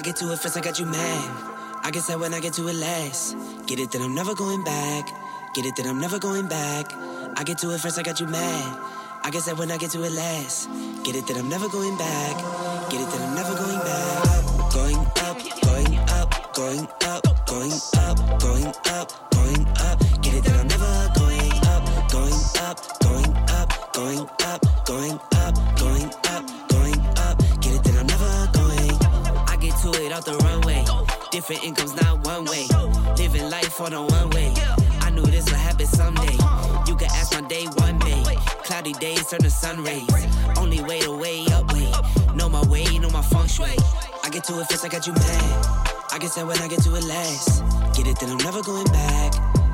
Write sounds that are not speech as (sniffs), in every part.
I get to it first, I got you mad. I guess that when I get to it last. Get it that I'm never going back. Get it that I'm never going back. I get to it first, I got you mad. I guess that when I get to it last. Get it that I'm never going back. Get it that I'm never going back. Going up, going up, going up, going up, going up, Different incomes, not one way. Living life on a one way. I knew this would happen someday. You can ask my day one day. Cloudy days turn to sun rays. Only way to way up way. Know my way, know my feng shui. I get to it first, I got you mad. I guess that when I get to it last. Get it that I'm never going back.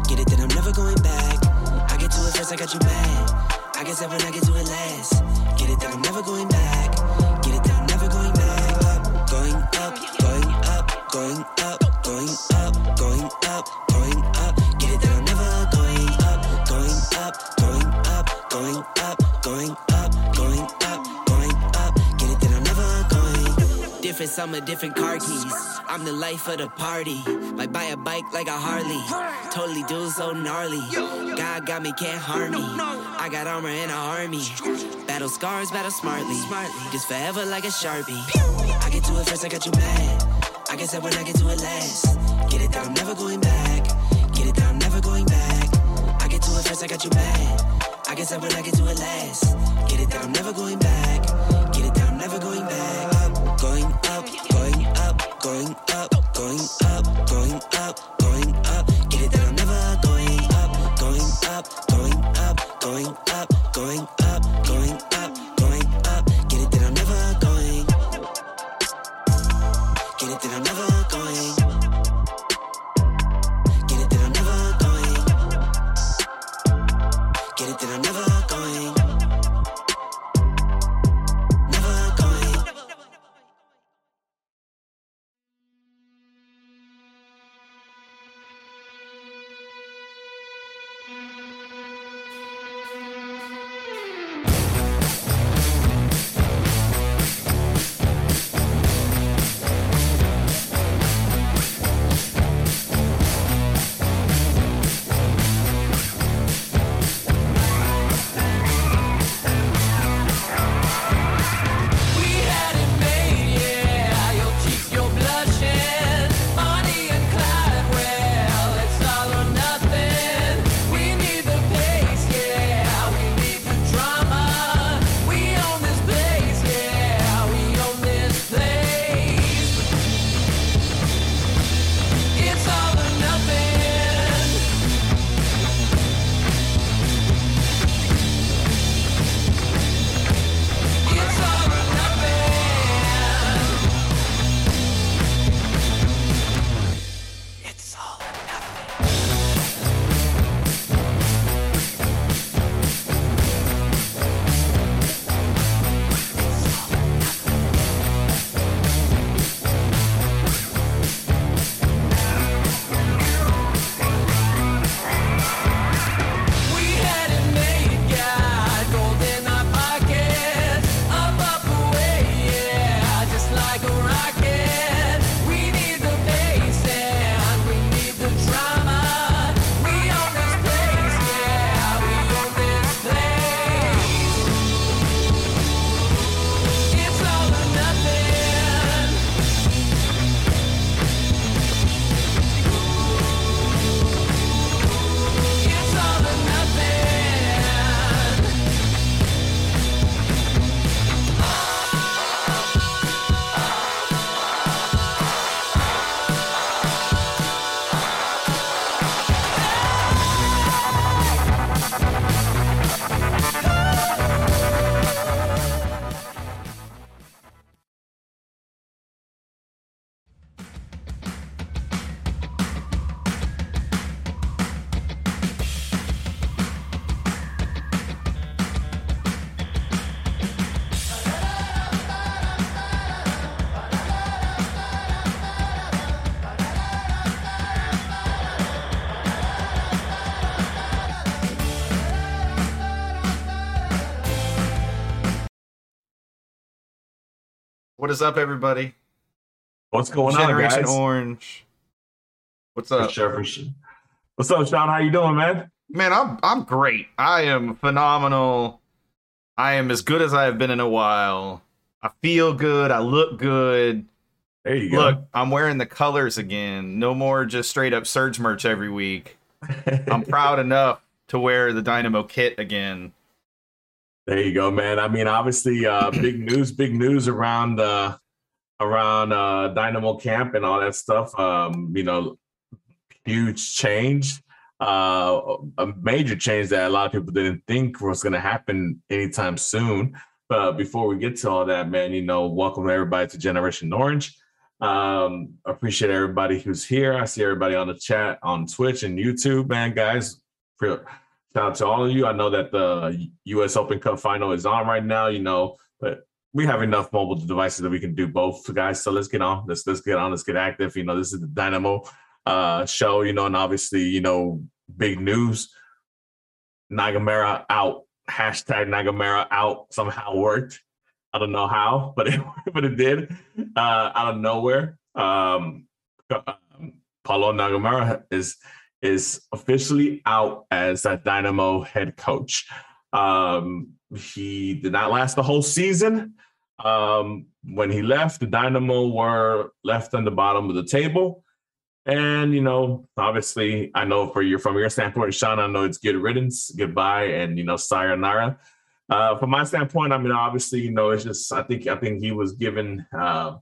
Get it that I'm never going back. I get to it first, I got you mad. I guess that when I get to it last. Get it that I'm never going back. Going up, going up, going up, going up. Get it that I'm never going up, going up, going up, going up, going up, going up, going up. Get it that I'm never going. Different summer, different car keys. I'm the life of the party. Might buy a bike like a Harley. Totally do so gnarly. God got me, can't harm me. I got armor and an army. Battle scars, battle smartly. Just forever like a sharpie. I get to it first, I got you mad. I guess that when I get to it last, get it that I'm never going back. Get it that I'm never going back. I get to it first, I got you back. I guess that when I get to it last, get it that I'm never going back. Get it that I'm never going back. Up, going up, going up, going up, going up, going up, going up. Get it that I'm never going up, going up, going up, going up, going up. What is up, everybody? What's going on, Generation guys? Orange. What's For up, sure, for sure. What's up, Sean? How you doing, man? man? I'm I'm great. I am phenomenal. I am as good as I have been in a while. I feel good. I look good. There you go. Look, I'm wearing the colors again. No more just straight up Surge merch every week. I'm (laughs) proud enough to wear the Dynamo kit again. There you go, man. I mean, obviously, uh, big (clears throat) news, big news around uh, around uh, Dynamo Camp and all that stuff. Um, you know, huge change, uh, a major change that a lot of people didn't think was going to happen anytime soon. But before we get to all that, man, you know, welcome everybody to Generation Orange. Um, appreciate everybody who's here. I see everybody on the chat on Twitch and YouTube, man, guys. Shout out to all of you. I know that the U.S. Open Cup final is on right now, you know, but we have enough mobile devices that we can do both, guys. So let's get on. Let's let's get on. Let's get active. You know, this is the Dynamo uh, show. You know, and obviously, you know, big news. Nagamura out. Hashtag Nagamura out somehow worked. I don't know how, (laughs) but it but it did uh, out of nowhere. Um, um, Paulo Nagamura is is officially out as a Dynamo head coach. Um, he did not last the whole season. Um, when he left, the Dynamo were left on the bottom of the table. And you know, obviously, I know for your from your standpoint, Sean, I know it's good riddance, goodbye, and you know, sayonara. Uh, from my standpoint, I mean, obviously, you know, it's just I think I think he was given uh,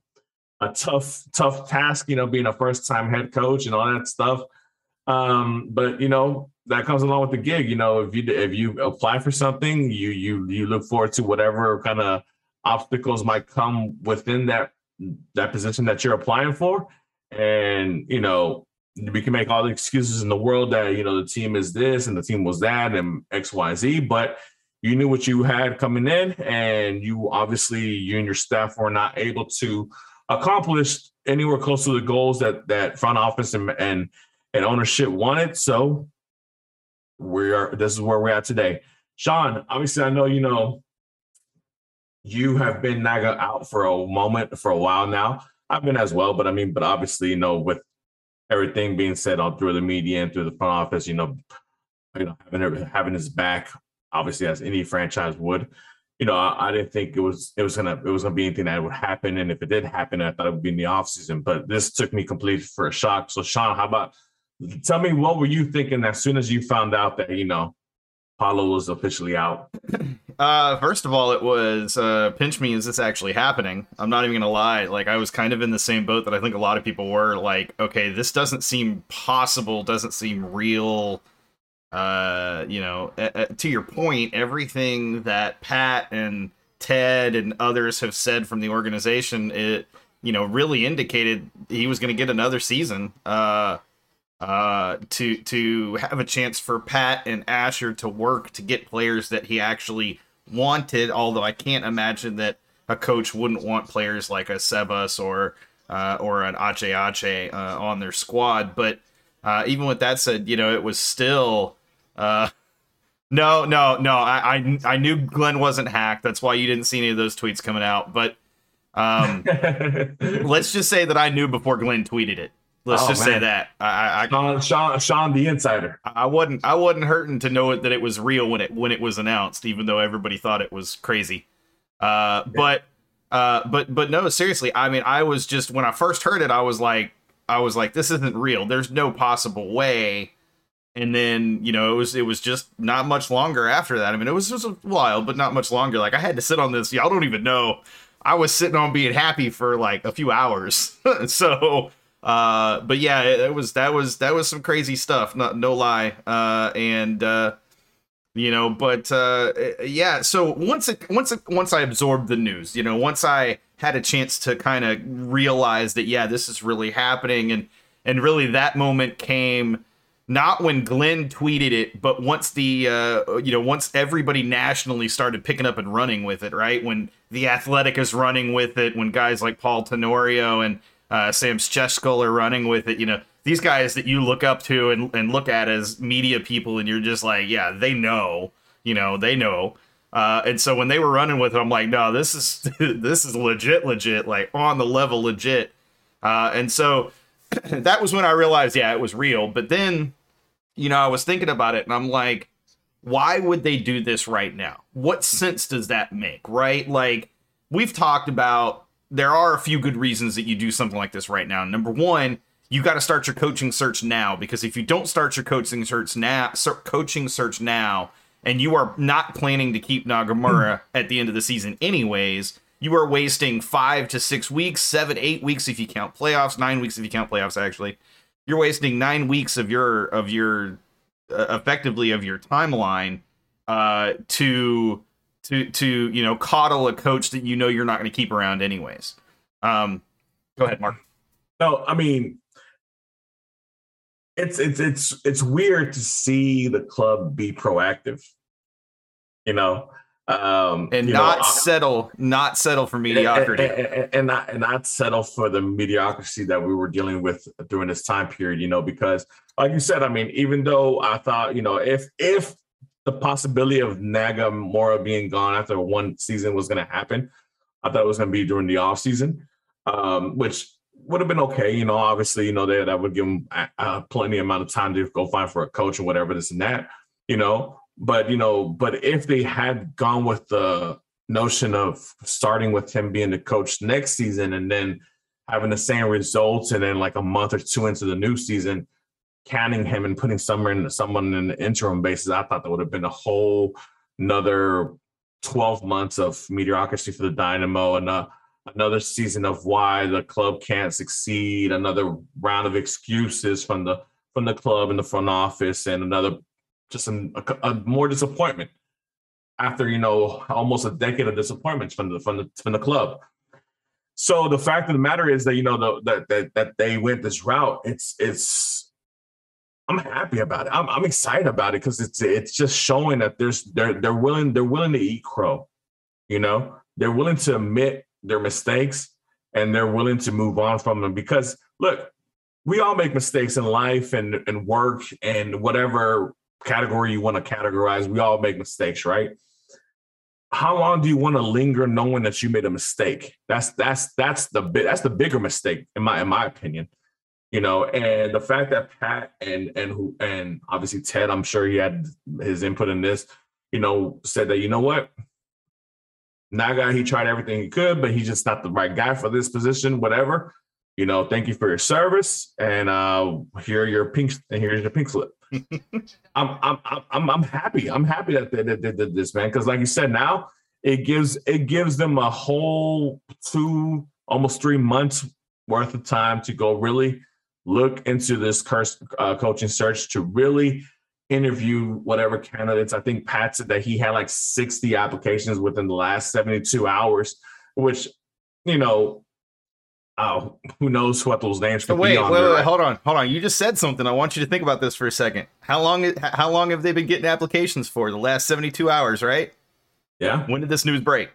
a tough tough task, you know, being a first time head coach and all that stuff. Um, but you know, that comes along with the gig. You know, if you if you apply for something, you you you look forward to whatever kind of obstacles might come within that that position that you're applying for. And you know, we can make all the excuses in the world that you know the team is this and the team was that and X Y Z, but you knew what you had coming in, and you obviously you and your staff were not able to accomplish anywhere close to the goals that that front office and and, and ownership wanted. So we are. This is where we're at today. Sean, obviously, I know you know you have been Naga out for a moment for a while now. I've been as well, but I mean, but obviously, you know, with everything being said all through the media and through the front office, you know, you know, having having his back, obviously, as any franchise would. You know, I, I didn't think it was it was gonna it was gonna be anything that would happen, and if it did happen, I thought it would be in the off season. But this took me completely for a shock. So, Sean, how about tell me what were you thinking as soon as you found out that you know Paulo was officially out? (clears throat) Uh, first of all, it was uh, pinch me. Is this actually happening? I'm not even gonna lie. Like I was kind of in the same boat that I think a lot of people were. Like, okay, this doesn't seem possible. Doesn't seem real. Uh, you know, a- a- to your point, everything that Pat and Ted and others have said from the organization, it you know really indicated he was going to get another season. Uh, uh, to to have a chance for Pat and Asher to work to get players that he actually wanted. Although I can't imagine that a coach wouldn't want players like a Sebas or uh, or an Ache Ache uh, on their squad. But uh, even with that said, you know, it was still. Uh, no, no, no. I, I I knew Glenn wasn't hacked. That's why you didn't see any of those tweets coming out. But um, (laughs) let's just say that I knew before Glenn tweeted it. Let's Oh, just say that. I, I Sean, Sean, Sean, the insider. I wasn't I wasn't hurting to know it that it was real when it when it was announced, even though everybody thought it was crazy. Uh, but uh, but but no, seriously. I mean, I was just when I first heard it, I was like, I was like, this isn't real. There's no possible way. And then you know, it was it was just not much longer after that. I mean, it was just a while, but not much longer. Like I had to sit on this. Y'all don't even know. I was sitting on being happy for like a few hours. (laughs) so uh but yeah it, it was that was that was some crazy stuff not no lie uh and uh you know but uh yeah so once it once it once i absorbed the news you know once i had a chance to kind of realize that yeah this is really happening and and really that moment came not when Glenn tweeted it, but once the uh, you know once everybody nationally started picking up and running with it, right? When the Athletic is running with it, when guys like Paul Tenorio and uh, Sam Stejskal are running with it, you know these guys that you look up to and, and look at as media people, and you're just like, yeah, they know, you know, they know. Uh, and so when they were running with it, I'm like, no, this is (laughs) this is legit, legit, like on the level, legit. Uh, and so (clears throat) that was when I realized, yeah, it was real. But then, you know, I was thinking about it and I'm like, why would they do this right now? What sense does that make, right? Like, we've talked about there are a few good reasons that you do something like this right now. Number one, you got to start your coaching search now because if you don't start your coaching search now, coaching search now, and you are not planning to keep Nagamura at the end of the season anyways, you are wasting five to six weeks, seven, eight weeks if you count playoffs, nine weeks if you count playoffs. Actually, you're wasting nine weeks of your of your uh, effectively of your timeline uh, to to to you know coddle a coach that you know you're not going to keep around anyways. Um, go ahead, Mark. No, I mean, it's it's it's it's weird to see the club be proactive. You know, um, And you know, not I- settle, not settle for mediocrity. and, and, and not and not settle for the mediocrity that we were dealing with during this time period. You know, because like you said, I mean, even though I thought, you know, if if the possibility of Nagamura being gone after one season was going to happen, I thought it was going to be during the off season, um, which would have been okay. You know, obviously, you know, that that would give them uh, plenty amount of time to go find for a coach or whatever this and that. You know, but you know, but if they had gone with the notion of starting with him being the coach next season and then having the same results and then like a month or two into the new season canning him and putting someone someone in the interim basis i thought that would have been a whole another 12 months of mediocrity for the dynamo and uh, another season of why the club can't succeed another round of excuses from the from the club and the front office and another just a, a, a more disappointment after you know almost a decade of disappointments from the from the from the club. So the fact of the matter is that you know the, that that that they went this route. It's it's. I'm happy about it. I'm, I'm excited about it because it's it's just showing that there's they're they're willing they're willing to eat crow, you know they're willing to admit their mistakes and they're willing to move on from them because look, we all make mistakes in life and and work and whatever category you want to categorize. We all make mistakes, right? how long do you want to linger knowing that you made a mistake? That's that's that's the bit that's the bigger mistake in my in my opinion. You know, and the fact that Pat and and who and obviously Ted, I'm sure he had his input in this, you know, said that you know what, Naga, he tried everything he could, but he's just not the right guy for this position, whatever. You know, thank you for your service. And uh here are your pink and here's your pink slip. (laughs) I'm I'm I'm I'm happy. I'm happy that they, they, they did this, man. Because like you said, now it gives it gives them a whole two, almost three months worth of time to go really look into this curse uh, coaching search to really interview whatever candidates. I think Pat said that he had like 60 applications within the last 72 hours, which you know Oh, who knows what those names could wait, be on wait, there, wait, right? hold on, hold on. You just said something. I want you to think about this for a second. How long? How long have they been getting applications for? The last seventy-two hours, right? Yeah, When did this news break?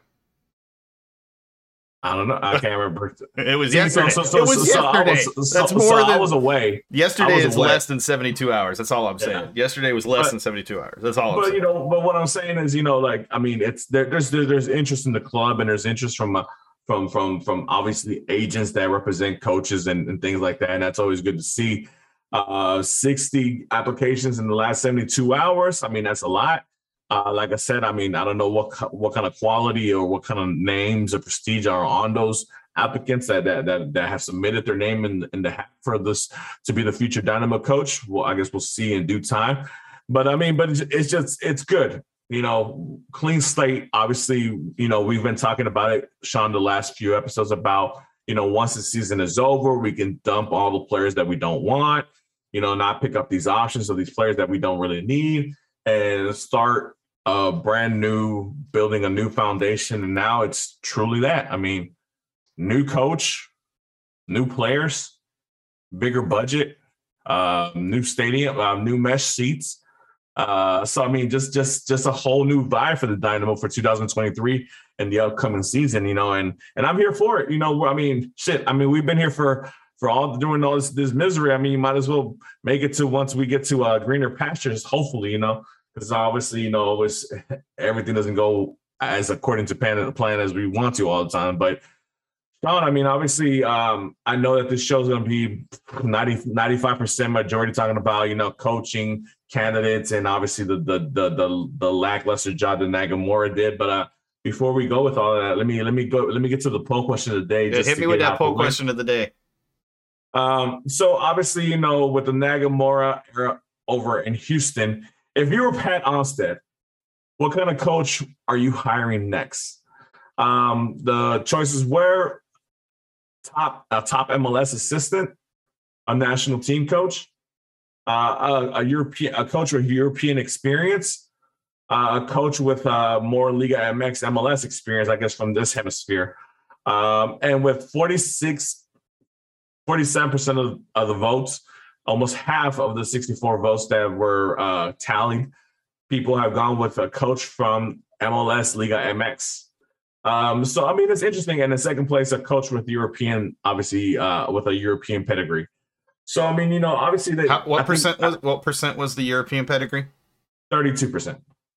I don't know. I can't remember. (laughs) It was yesterday. So, so, so, it was so, yesterday. was, That's more I was away. yesterday. Was Is away. less than seventy-two hours. That's all I'm saying. Yeah. Yesterday was less But- than seventy-two hours. That's all I'm But saying. you know, but what I'm saying is, you know, like I mean, it's there, there's there, there's interest in the club, and there's interest from uh, from from from obviously agents that represent coaches and, and things like that, and that's always good to see. Uh, 60 applications in the last 72 hours. I mean, that's a lot. Uh, like I said, I mean, I don't know what what kind of quality or what kind of names or prestige are on those applicants that that that, that have submitted their name in in the for this to be the future Dynamo coach. Well, I guess we'll see in due time. But I mean, but it's, it's just it's good. You know, clean slate. Obviously, you know we've been talking about it, Sean, the last few episodes about you know once the season is over, we can dump all the players that we don't want. You know, not pick up these options of these players that we don't really need, and start a brand new, building a new foundation. And now it's truly that. I mean, new coach, new players, bigger budget, uh, new stadium, uh, new mesh seats. Uh, so I mean, just just just a whole new vibe for the Dynamo for 2023 and the upcoming season, you know. And and I'm here for it. You know, I mean, shit. I mean, we've been here for for all doing all this this misery. I mean, you might as well make it to once we get to uh, greener pastures. Hopefully, you know, because obviously, you know, it's (laughs) everything doesn't go as according to plan plan as we want to all the time, but. Sean, I mean, obviously, um, I know that this show's going to be 90, 95% majority talking about, you know, coaching candidates and obviously the the the the, the lackluster job that Nagamura did. But uh, before we go with all that, let me let me go let me get to the poll question of the day. Just hit me with that poll question of the day. Um, so obviously, you know, with the Nagamura era over in Houston, if you were Pat Onstad, what kind of coach are you hiring next? Um, the choices were top a top MLS assistant, a national team coach, uh, a, a European a coach with European experience, uh, a coach with uh, more Liga MX MLS experience, I guess, from this hemisphere. Um, and with 46 47% of, of the votes, almost half of the 64 votes that were uh, tallied, people have gone with a coach from MLS Liga MX. Um, so, I mean, it's interesting. And in second place, a coach with European, obviously, uh, with a European pedigree. So, I mean, you know, obviously, they, How, I what think percent was what percent was the European pedigree? 32%.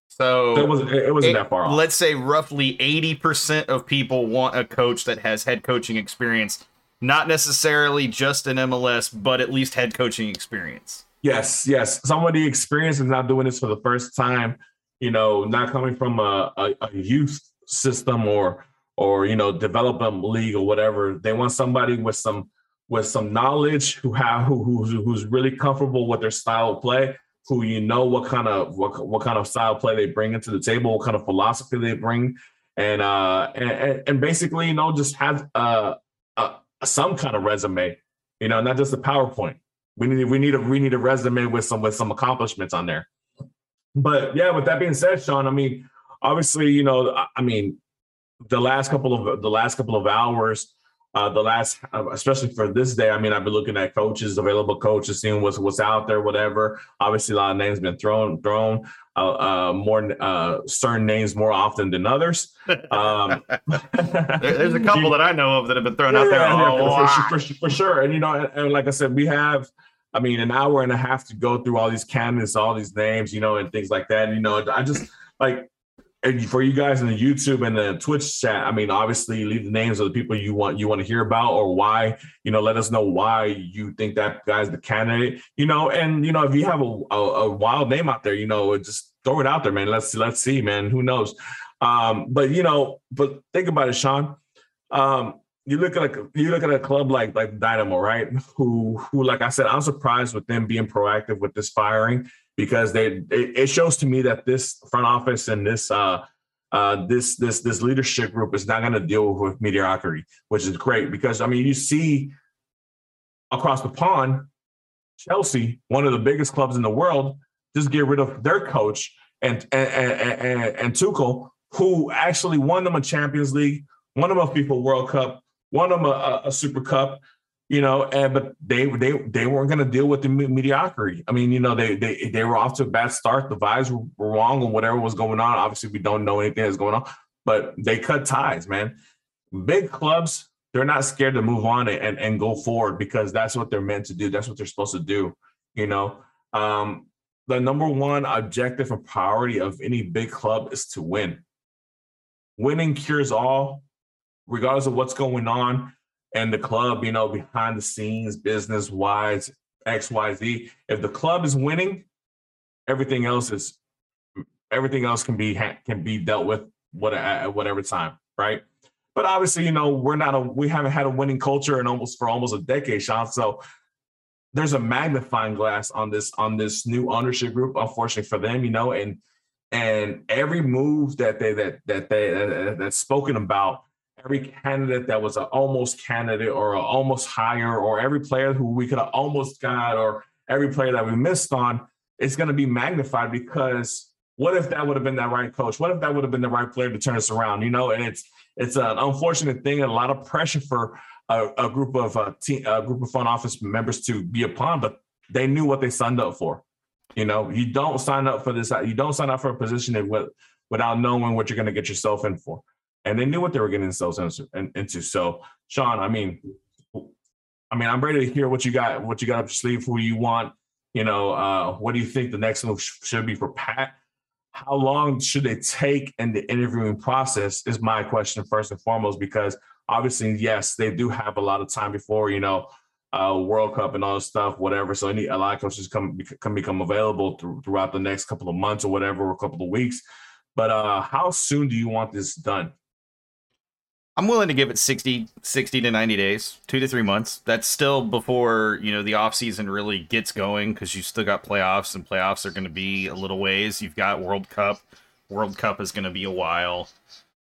So So it wasn't, it wasn't Eight- that far off. Let's say roughly 80% of people want a coach that has head coaching experience, not necessarily just an MLS, but at least head coaching experience. Yes, yes. Somebody experienced and not doing this for the first time, you know, not coming from a, a, a youth system or or you know, development league or whatever. They want somebody with some with some knowledge who have who, who's who's really comfortable with their style of play, who you know what kind of what, what kind of style of play they bring into the table, what kind of philosophy they bring, and uh and, and- and basically, you know, just have uh some kind of resume, you know, not just a PowerPoint. We need we need a we need a resume with some with some accomplishments on there. But yeah, with that being said, Sean, I mean, obviously, you know, I- mean, the last couple of the last couple of hours, uh, the last, uh, especially for this day. I mean, I've been looking at coaches, available coaches, seeing what's what's out there, whatever. Obviously, a lot of names been thrown thrown. Uh, uh, more uh, certain names more often than others. (laughs) Um, There- there's a (laughs) couple that I know of that have been thrown out there. yeah, for, for, for, for sure. And you know, and, and like I said, we have, I mean, an hour and a half to go through all these candidates, all these names, you know, and things like that. And, you know, I just like and for you guys in the YouTube and the Twitch chat. I mean, obviously, leave the names of the people you want you want to hear about or why. You know, let us know why you think that guy's the candidate. You know, and you know, if you have a, a, a wild name out there, you know, just throw it out there, man. Let's let's see, man. Who knows? Um, but you know, but think about it, Sean. Um, you look at a you look at a club like like Dynamo, right? Who who like I said, I'm surprised with them being proactive with this firing because they it, shows to me that this front office and this uh uh this this this leadership group is not going to deal with mediocrity, which is great because I mean you see across the pond, Chelsea, one of the biggest clubs in the world, just get rid of their coach and and and, and, and Tuchel, who actually won them a Champions League, won them a FIFA World Cup, won them a, a Super Cup, you know, and but they they they weren't going to deal with the mediocrity. I mean, you know, they they they were off to a bad start. The vibes were, were wrong, or whatever was going on. Obviously, we don't know anything that's going on, but they cut ties, man. Big clubs, they're not scared to move on and and go forward because that's what they're meant to do. That's what they're supposed to do. You know, um, the number one objective and priority of any big club is to win. Winning cures all, regardless of what's going on and the club, you know, behind the scenes, business wise, X, Y, Z. If the club is winning, everything else is everything else can be can be dealt with what at whatever time, right? But obviously, you know, we're not a we haven't had a winning culture in almost for almost a decade, Sean. So there's a magnifying glass on this on this new ownership group, unfortunately for them, you know, and and every move that they that that they that, that's spoken about every candidate that was an almost candidate or almost hire or every player who we could have almost got or every player that we missed on it's going to be magnified because what if that would have been that right coach? What if that would have been the right player to turn us around? You know and it's it's an unfortunate thing and a lot of pressure for a, a group of uh, team, a group of front office members to be upon but they knew what they signed up for. You know you don't sign up for this you don't sign up for a position without knowing what you're going to get yourself in for and they knew what they were getting themselves into. So, Sean, I mean, I mean, I'm ready to hear what you got, what you got up your sleeve, who you want. You know, uh, what do you think the next move sh- should be for Pat? How long should they take in the interviewing process? Is my question first and foremost, because obviously, yes, they do have a lot of time before you know uh, World Cup and all this stuff, whatever. So any a lot of coaches come can become available through, throughout the next couple of months or whatever, or a couple of weeks. But uh, how soon do you want this done? I'm willing to give it 60, 60 to 90 days, two to three months. That's still before, you know, the offseason really gets going because you still got playoffs and playoffs are going to be a little ways. You've got World Cup. World Cup is going to be a while.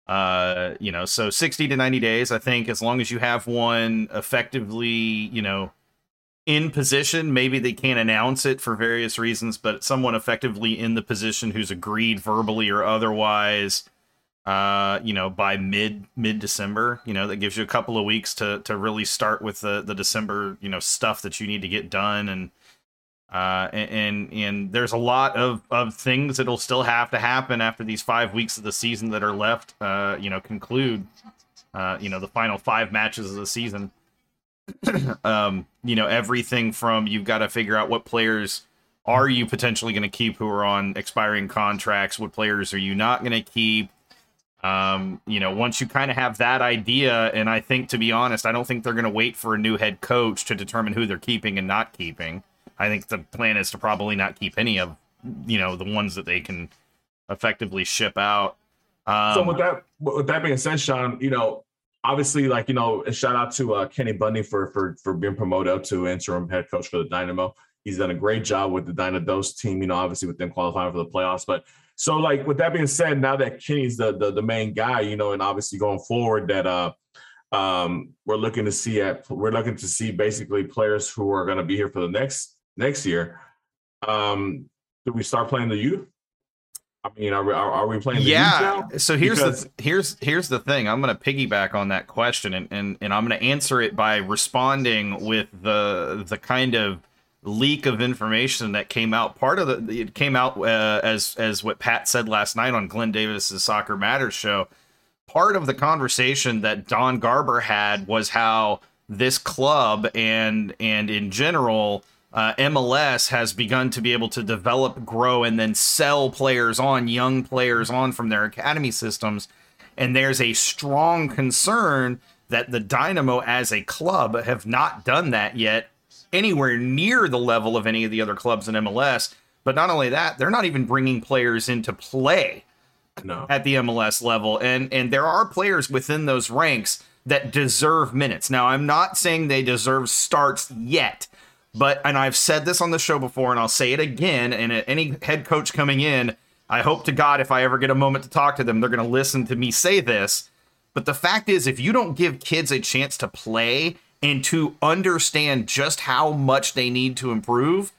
Uh, you know, so 60 to 90 days, I think, as long as you have one effectively, you know, in position, maybe they can't announce it for various reasons, but someone effectively in the position who's agreed verbally or otherwise uh you know by mid mid december you know that gives you a couple of weeks to to really start with the the december you know stuff that you need to get done. And uh and and, there's a lot of of things that'll still have to happen after these five weeks of the season that are left uh you know conclude uh you know the final five matches of the season. (clears throat) Um you know everything from you've got to figure out what players are you potentially going to keep who are on expiring contracts what players are you not going to keep um, you know, once you kind of have that idea, and I think to be honest, I don't think they're going to wait for a new head coach to determine who they're keeping and not keeping. I think the plan is to probably not keep any of, you know, the ones that they can effectively ship out. Um, so with that, with that being said, Sean, you know, obviously, like you know, a shout out to uh, Kenny Bundy for for for being promoted up to interim head coach for the Dynamo. He's done a great job with the DynaDos team. You know, obviously with them qualifying for the playoffs, but so like with that being said, now that Kenny's the, the the main guy, you know, and obviously going forward, that uh um we're looking to see at we're looking to see basically players who are going to be here for the next next year. Um, do we start playing the youth? I mean, are we, are, are we playing? The yeah now? so here's Because- the here's here's the thing i'm going to piggyback on that question and, and and i'm going to answer it by responding with the the kind of leak of information that came out part of the it came out uh, as as what pat said last night on glenn davis's soccer matters show part of the conversation that don garber had was how this club and and in general uh, MLS has begun to be able to develop, grow, and then sell players on, young players on from their academy systems. And there's a strong concern that the Dynamo as a club have not done that yet, anywhere near the level of any of the other clubs in MLS. But not only that, they're not even bringing players into play no. at the MLS level, and and there are players within those ranks that deserve minutes. Now, I'm not saying they deserve starts yet, but and I've said this on the show before, and I'll say it again. And any head coach coming in, I hope to God if I ever get a moment to talk to them, they're going to listen to me say this. But the fact is, if you don't give kids a chance to play and to understand just how much they need to improve,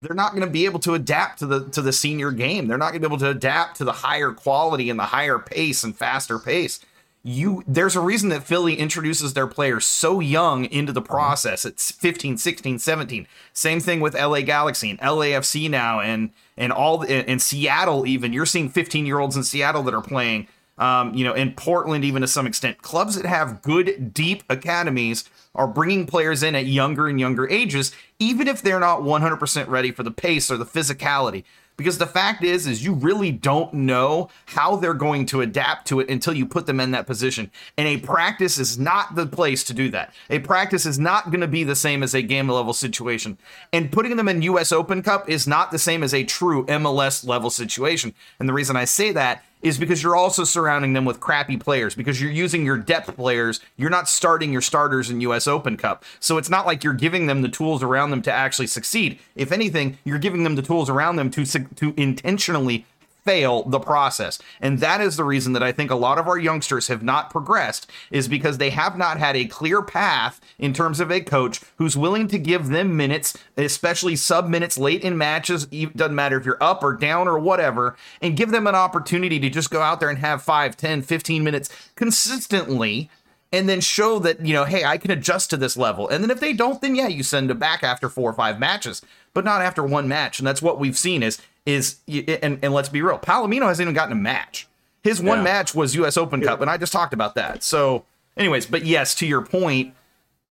they're not going to be able to adapt to the to the senior game. They're not going to be able to adapt to the higher quality and the higher pace and faster pace. You there's a reason that Philly introduces their players so young into the process. It's 15, 16, 17. Same thing with LA Galaxy and LAFC now and and all and Seattle even. You're seeing 15-year-olds in Seattle that are playing um, you know, in Portland, even to some extent, clubs that have good, deep academies are bringing players in at younger and younger ages, even if they're not 100% ready for the pace or the physicality. Because the fact is, is you really don't know how they're going to adapt to it until you put them in that position. And a practice is not the place to do that. A practice is not going to be the same as a game level situation. And putting them in US Open Cup is not the same as a true MLS level situation. And the reason I say that is because you're also surrounding them with crappy players because you're using your depth players. You're not starting your starters in US Open Cup. So it's not like you're giving them the tools around them to actually succeed. If anything, you're giving them the tools around them to to intentionally fail the process. And that is the reason that I think a lot of our youngsters have not progressed is because they have not had a clear path in terms of a coach who's willing to give them minutes, especially sub minutes late in matches, it doesn't matter if you're up or down or whatever, and give them an opportunity to just go out there and have 5, 10, 15 minutes consistently and then show that you know hey i can adjust to this level. And then if they don't then yeah you send them back after four or five matches but not after one match. And that's what we've seen is is and, and let's be real palomino hasn't even gotten a match. His one Yeah. match was us open cup and i just talked about that. So anyways but yes to your point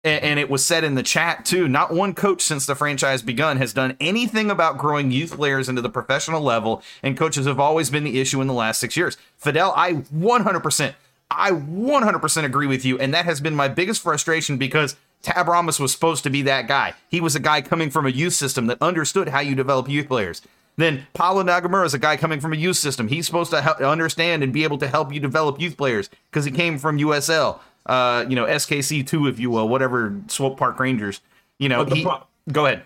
a- and it was said in the chat too not one coach since the franchise begun has done anything about growing youth players into the professional level and coaches have always been the issue in the last six years. Fidel i 100% i 100% agree with you and that has been my biggest frustration because tab ramos was supposed to be that guy. He was a guy coming from a youth system that understood how you develop youth players then Paulo Nagamura is a guy coming from a youth system. He's supposed to help understand and be able to help you develop youth players because he came from USL, uh, you know, SKC two, if you will, whatever Swope Park Rangers. You know, he, pro- go ahead.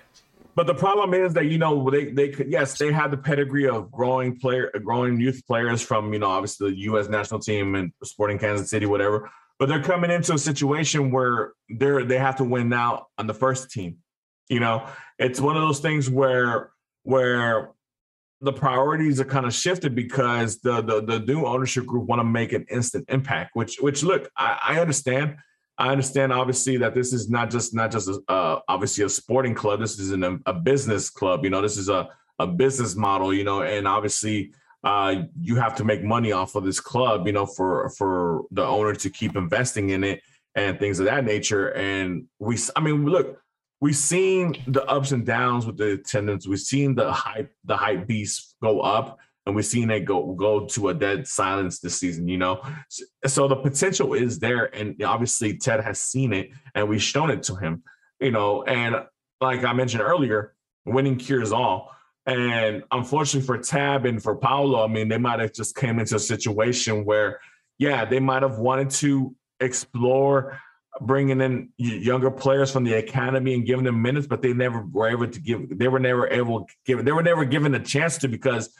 But the problem is that you know they they could yes they have the pedigree of growing player growing youth players from you know obviously the U.S. national team and Sporting Kansas City whatever. But they're coming into a situation where they're they have to win now on the first team. You know, it's one of those things where where the priorities are kind of shifted because the the, the new ownership group want to make an instant impact. Which which look, I, I understand. I understand obviously that this is not just not just a, uh, obviously a sporting club. This is an, a business club. You know, this is a a business model. You know, and obviously uh, you have to make money off of this club. You know, for for the owner to keep investing in it and things of that nature. And we, I mean, look, we've seen the ups and downs with the attendance. We've seen the hype, the hype beast go up, and we've seen it go go to a dead silence this season. You know, so, so the potential is there, and obviously Ted has seen it, and we've shown it to him. You know, and like I mentioned earlier, winning cures all. And unfortunately for Tab and for Paulo, I mean, they might have just came into a situation where, yeah, they might have wanted to explore bringing in younger players from the academy and giving them minutes, but they never were able to give. They were never able to give. They were never given a chance to because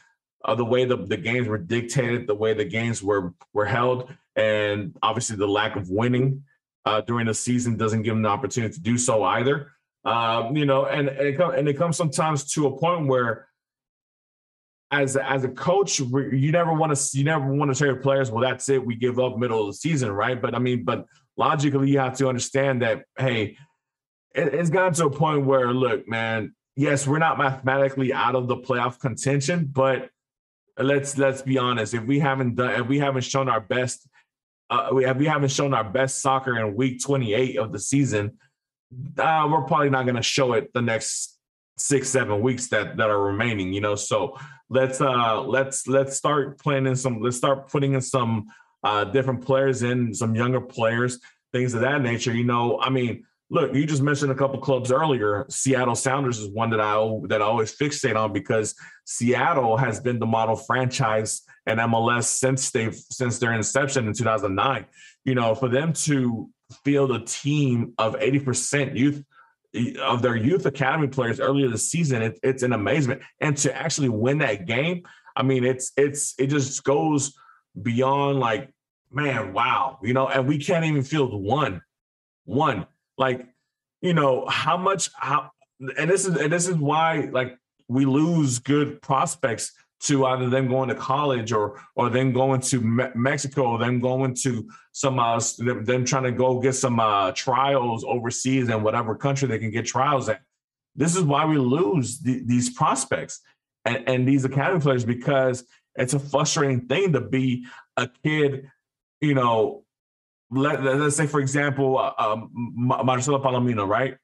of the way the, the games were dictated, the way the games were were held, and obviously the lack of winning uh, during the season doesn't give them the opportunity to do so either. Um, you know, and and it, come, and it comes sometimes to a point where as as a coach, you never want to you never want to tell your players, well, that's it, we give up middle of the season, right? But I mean, but logically, you have to understand that hey, it, it's gotten to a point where look, man, yes, we're not mathematically out of the playoff contention, but let's let's be honest, if we haven't done if we haven't shown our best, uh, we have we haven't shown our best soccer in week 28 of the season, uh, we're probably not going to show it the next six seven weeks that that are remaining you know? So let's uh let's let's start playing in some let's start putting in some uh different players in some younger players things of that nature you know? I mean look you just mentioned a couple clubs earlier. Seattle sounders is one that i that i always fixate on because seattle has been the model franchise and mls since they've since their inception in 2009 you know for them to field a team of 80% youth of their youth academy players earlier this season, it, it's an amazement. And to actually win that game, I mean, it's it's it just goes beyond like, man, wow, you know, and we can't even field the one, one. Like, you know, how much how and this is and this is why like we lose good prospects to either them going to college or or them going to Me- Mexico, or them going to some uh them, trying to go get some uh trials overseas in whatever country they can get trials at. This is why we lose the, these prospects and, and these academy players because it's a frustrating thing to be a kid, you know. Let, let's say, for example, uh, um, Marcelo Palomino, right?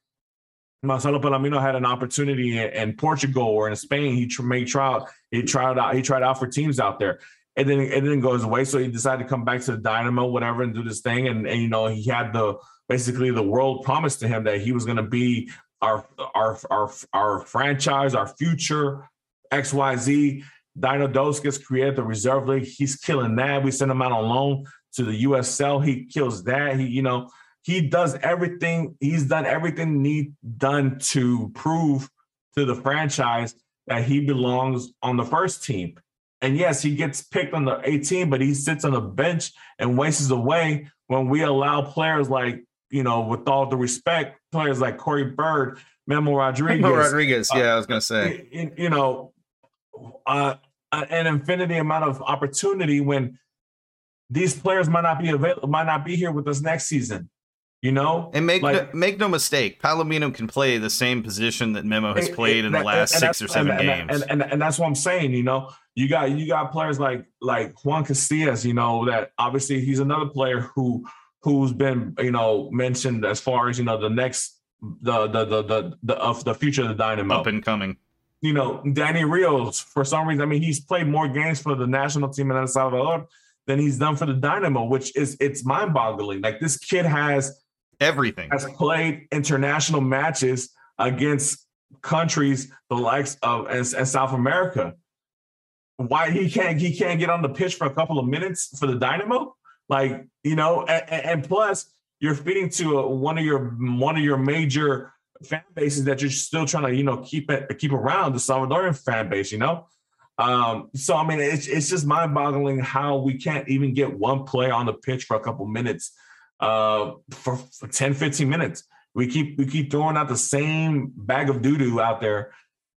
Marcelo Palomino had an opportunity in, in Portugal or in Spain. He tr- made trial. He tried out. He tried out for teams out there, and then it didn't go his way. So he decided to come back to the Dynamo, whatever, and do this thing. And, and you know, he had the basically the world promised to him that he was going to be our our our our franchise, our future X Y Z. DynaDos gets created the reserve league. He's killing that. We send him out on loan to the USL. He kills that. He, you know, he does everything. He's done everything need done to prove to the franchise that he belongs on the first team. And yes, he gets picked on the 18, but he sits on the bench and wastes away when we allow players like, you know, with all the respect, players like Corey Baird, Memo Rodriguez, Memo Rodriguez. Yeah, I was gonna say. you, you know, uh, an infinity amount of opportunity when these players might not be available, might not be here with us next season. You know, And make Like- no, make no mistake, Palomino can play the same position that Memo has played in the last and six or seven and, games. And, and and that's what I'm saying. You know, you got you got players like like Juan Casillas. You know that obviously he's another player who who's been you know mentioned as far as you know the next the the the the, the of the future of the Dynamo. Up and coming. you know, Danny Rios, for some reason, I mean, he's played more games for the national team in El Salvador than he's done for the Dynamo, which is it's mind-boggling. Like this kid has Everything. has played international matches against countries the likes of and, and South America. Why he can't he can't get on the pitch for a couple of minutes for the Dynamo? Like you know, and, and plus you're feeding to a, one of your one of your major fan bases that you're still trying to you know keep it keep around the Salvadorian fan base. You know, um, so I mean it's it's just mind boggling how we can't even get one player on the pitch for a couple minutes uh, for, for 10, 15 minutes. We keep we keep throwing out the same bag of doo doo out there,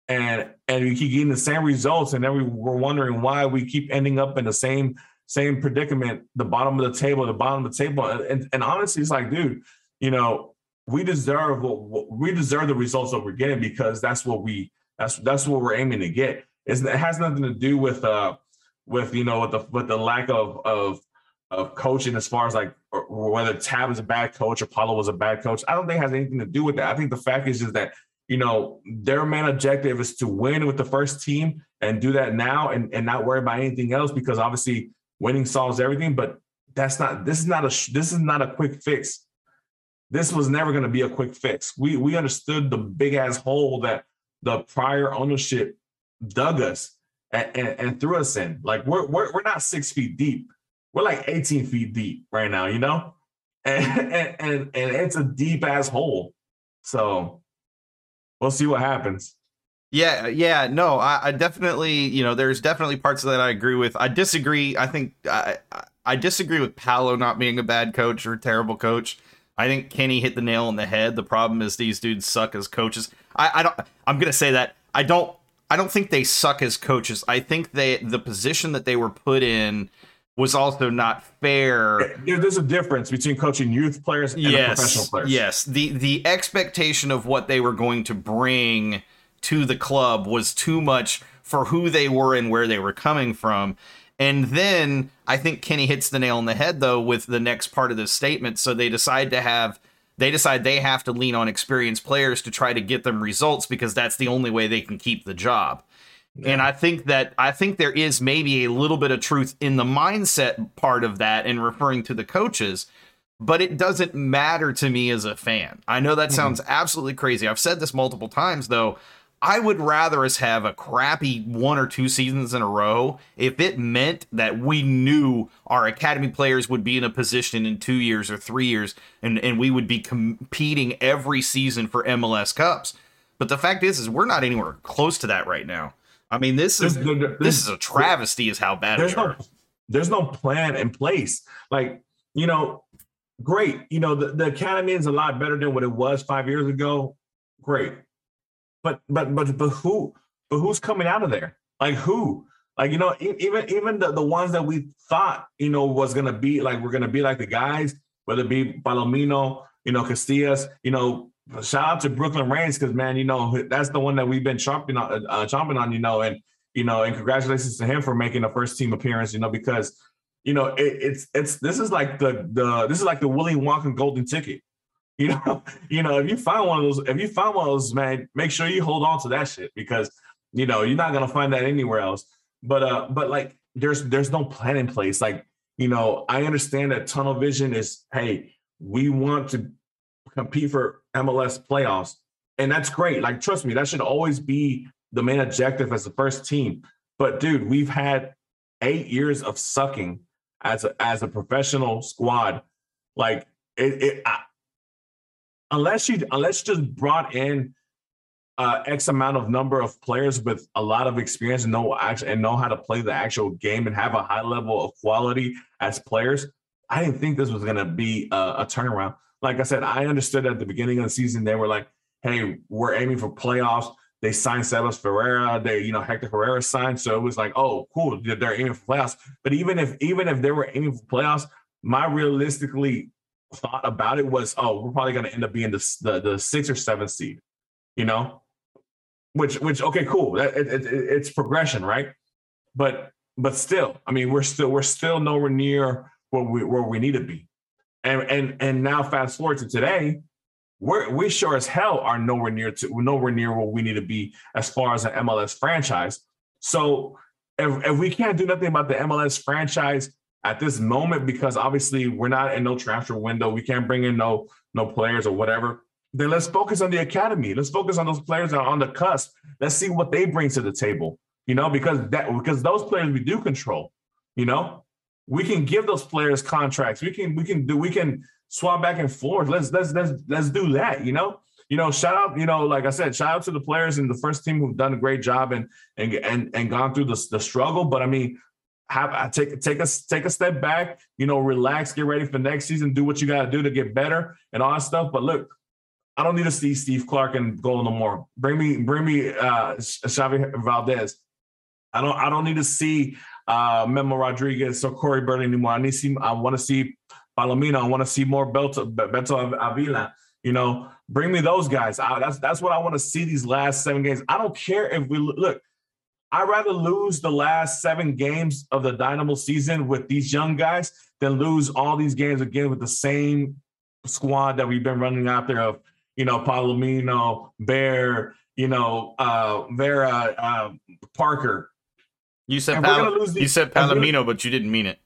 and and we keep getting the same results, and then we, we're wondering why we keep ending up in the same same predicament, the bottom of the table, the bottom of the table, and and honestly, it's like, dude, you know, we deserve what, what we deserve the results that we're getting because that's what we that's that's what we're aiming to get. It's, it has nothing to do with uh with you know with the with the lack of of of coaching as far as like whether Tab is a bad coach or Paulo was a bad coach. I don't think it has anything to do with that. I think the fact is just that you know their main objective is to win with the first team and do that now and, and not worry about anything else because obviously winning solves everything. But that's not this is not a this is not a quick fix. This was never going to be a quick fix. We we understood the big ass hole that the prior ownership dug us and, and, and threw us in. Like we're, we're we're not six feet deep we're like 18 feet deep right now, you know? And (laughs) and and, and it's a deep ass hole. So we'll see what happens. Yeah, yeah, no, I, I definitely, you know, there's definitely parts of that I agree with. I disagree. I think I, I- disagree with Paulo not being a bad coach or a terrible coach. I think Kenny hit the nail on the head. The problem is these dudes suck as coaches. I, I don't. I'm gonna say that I don't. I don't think they suck as coaches. I think they the position that they were put in was also not fair. There's a difference between coaching youth players and professional players. yes. The the expectation of what they were going to bring to the club was too much for who they were and where they were coming from. And then I think Kenny hits the nail on the head though with the next part of this statement. So they decide to have they decide they have to lean on experienced players to try to get them results because that's the only way they can keep the job. And I think that I think there is maybe a little bit of truth in the mindset part of that and referring to the coaches, but it doesn't matter to me as a fan. I know that mm-hmm. sounds absolutely crazy. I've said this multiple times though. I would rather us have a crappy one or two seasons in a row if it meant that we knew our academy players would be in a position in two years or three years and, and we would be competing every season for MLS Cups. But the fact is, is we're not anywhere close to that right now. I mean, this is There's- there- this is a travesty, is how bad there's no there's no plan in place. Like, you know, great. You know, the, the academy is a lot better than what it was five years ago. Great. But but but but who but who's coming out of there? Like who? Like, you know, even even the, the ones that we thought, you know, was gonna be like we're gonna be like the guys, whether it be Palomino, you know, Castillas, you know, shout out to Brooklyn Raines, because man, you know, that's the one that we've been chomping on uh, chomping on, you know, and you know, and congratulations to him for making a first team appearance, you know, because you know it, it's it's this is like the the this is like the Willy Wonka golden ticket. You know, (laughs) you know, if you find one of those, if you find one of those, man, make sure you hold on to that shit because you know you're not gonna find that anywhere else. But uh, but like there's there's no plan in place. Like you know, I understand that tunnel vision is hey, we want to compete for MLS playoffs, and that's great. Like trust me, that should always be the main objective as the first team. But dude, we've had eight years of sucking as a as a professional squad. Like it, it I, unless you unless you just brought in uh, X amount of number of players with a lot of experience and know actually and know how to play the actual game and have a high level of quality as players. I didn't think this was going to be a, a turnaround. Like I said, I understood at the beginning of the season they were like, "Hey, we're aiming for playoffs." They signed Sebas Ferreira. They, you know, Hector Herrera signed, so it was like, "Oh, cool, they're aiming for playoffs." But even if even if they were aiming for playoffs, my realistically thought about it was, "Oh, we're probably going to end up being the the, the sixth or seven seed," you know, which which okay, cool. That, it, it- it's progression, right? But but still, I mean, we're still we're still nowhere near where we where we need to be. And and and now fast forward to today, we're we sure as hell are nowhere near to nowhere near where we need to be as far as an MLS franchise. So if, if we can't do nothing about the MLS franchise at this moment, because obviously we're not in no transfer window, we can't bring in no no players or whatever. Then let's focus on the academy. Let's focus on those players that are on the cusp. Let's see what they bring to the table. You know, because that because those players we do control. You know, we can give those players contracts. We can we can do we can swap back and forth. Let's let's let's let's do that. You know, you know. Shout out, you know, like I said, shout out to the players in the first team who've done a great job and and and and gone through the the struggle. But I mean, have I take take a take a step back. You know, relax, get ready for next season. Do what you got to do to get better and all that stuff. But look. I don't need to see Steve Clark and goal no more. Bring me, bring me uh Xavi Valdez. I don't I don't need to see uh Memo Rodriguez or Corey Burley anymore. I need to see I want to see Palomino. I want to see more Beto, Beto Avila. You know, bring me those guys. I, that's that's what I want to see these last seven games. I don't care if we look. I'd rather lose the last seven games of the Dynamo season with these young guys than lose all these games again with the same squad that we've been running out there of, you know, Palomino, Bear, you know, uh, Vera, uh, Parker. You said And Pal- gonna you said and we're gonna- Palomino, but you didn't mean it.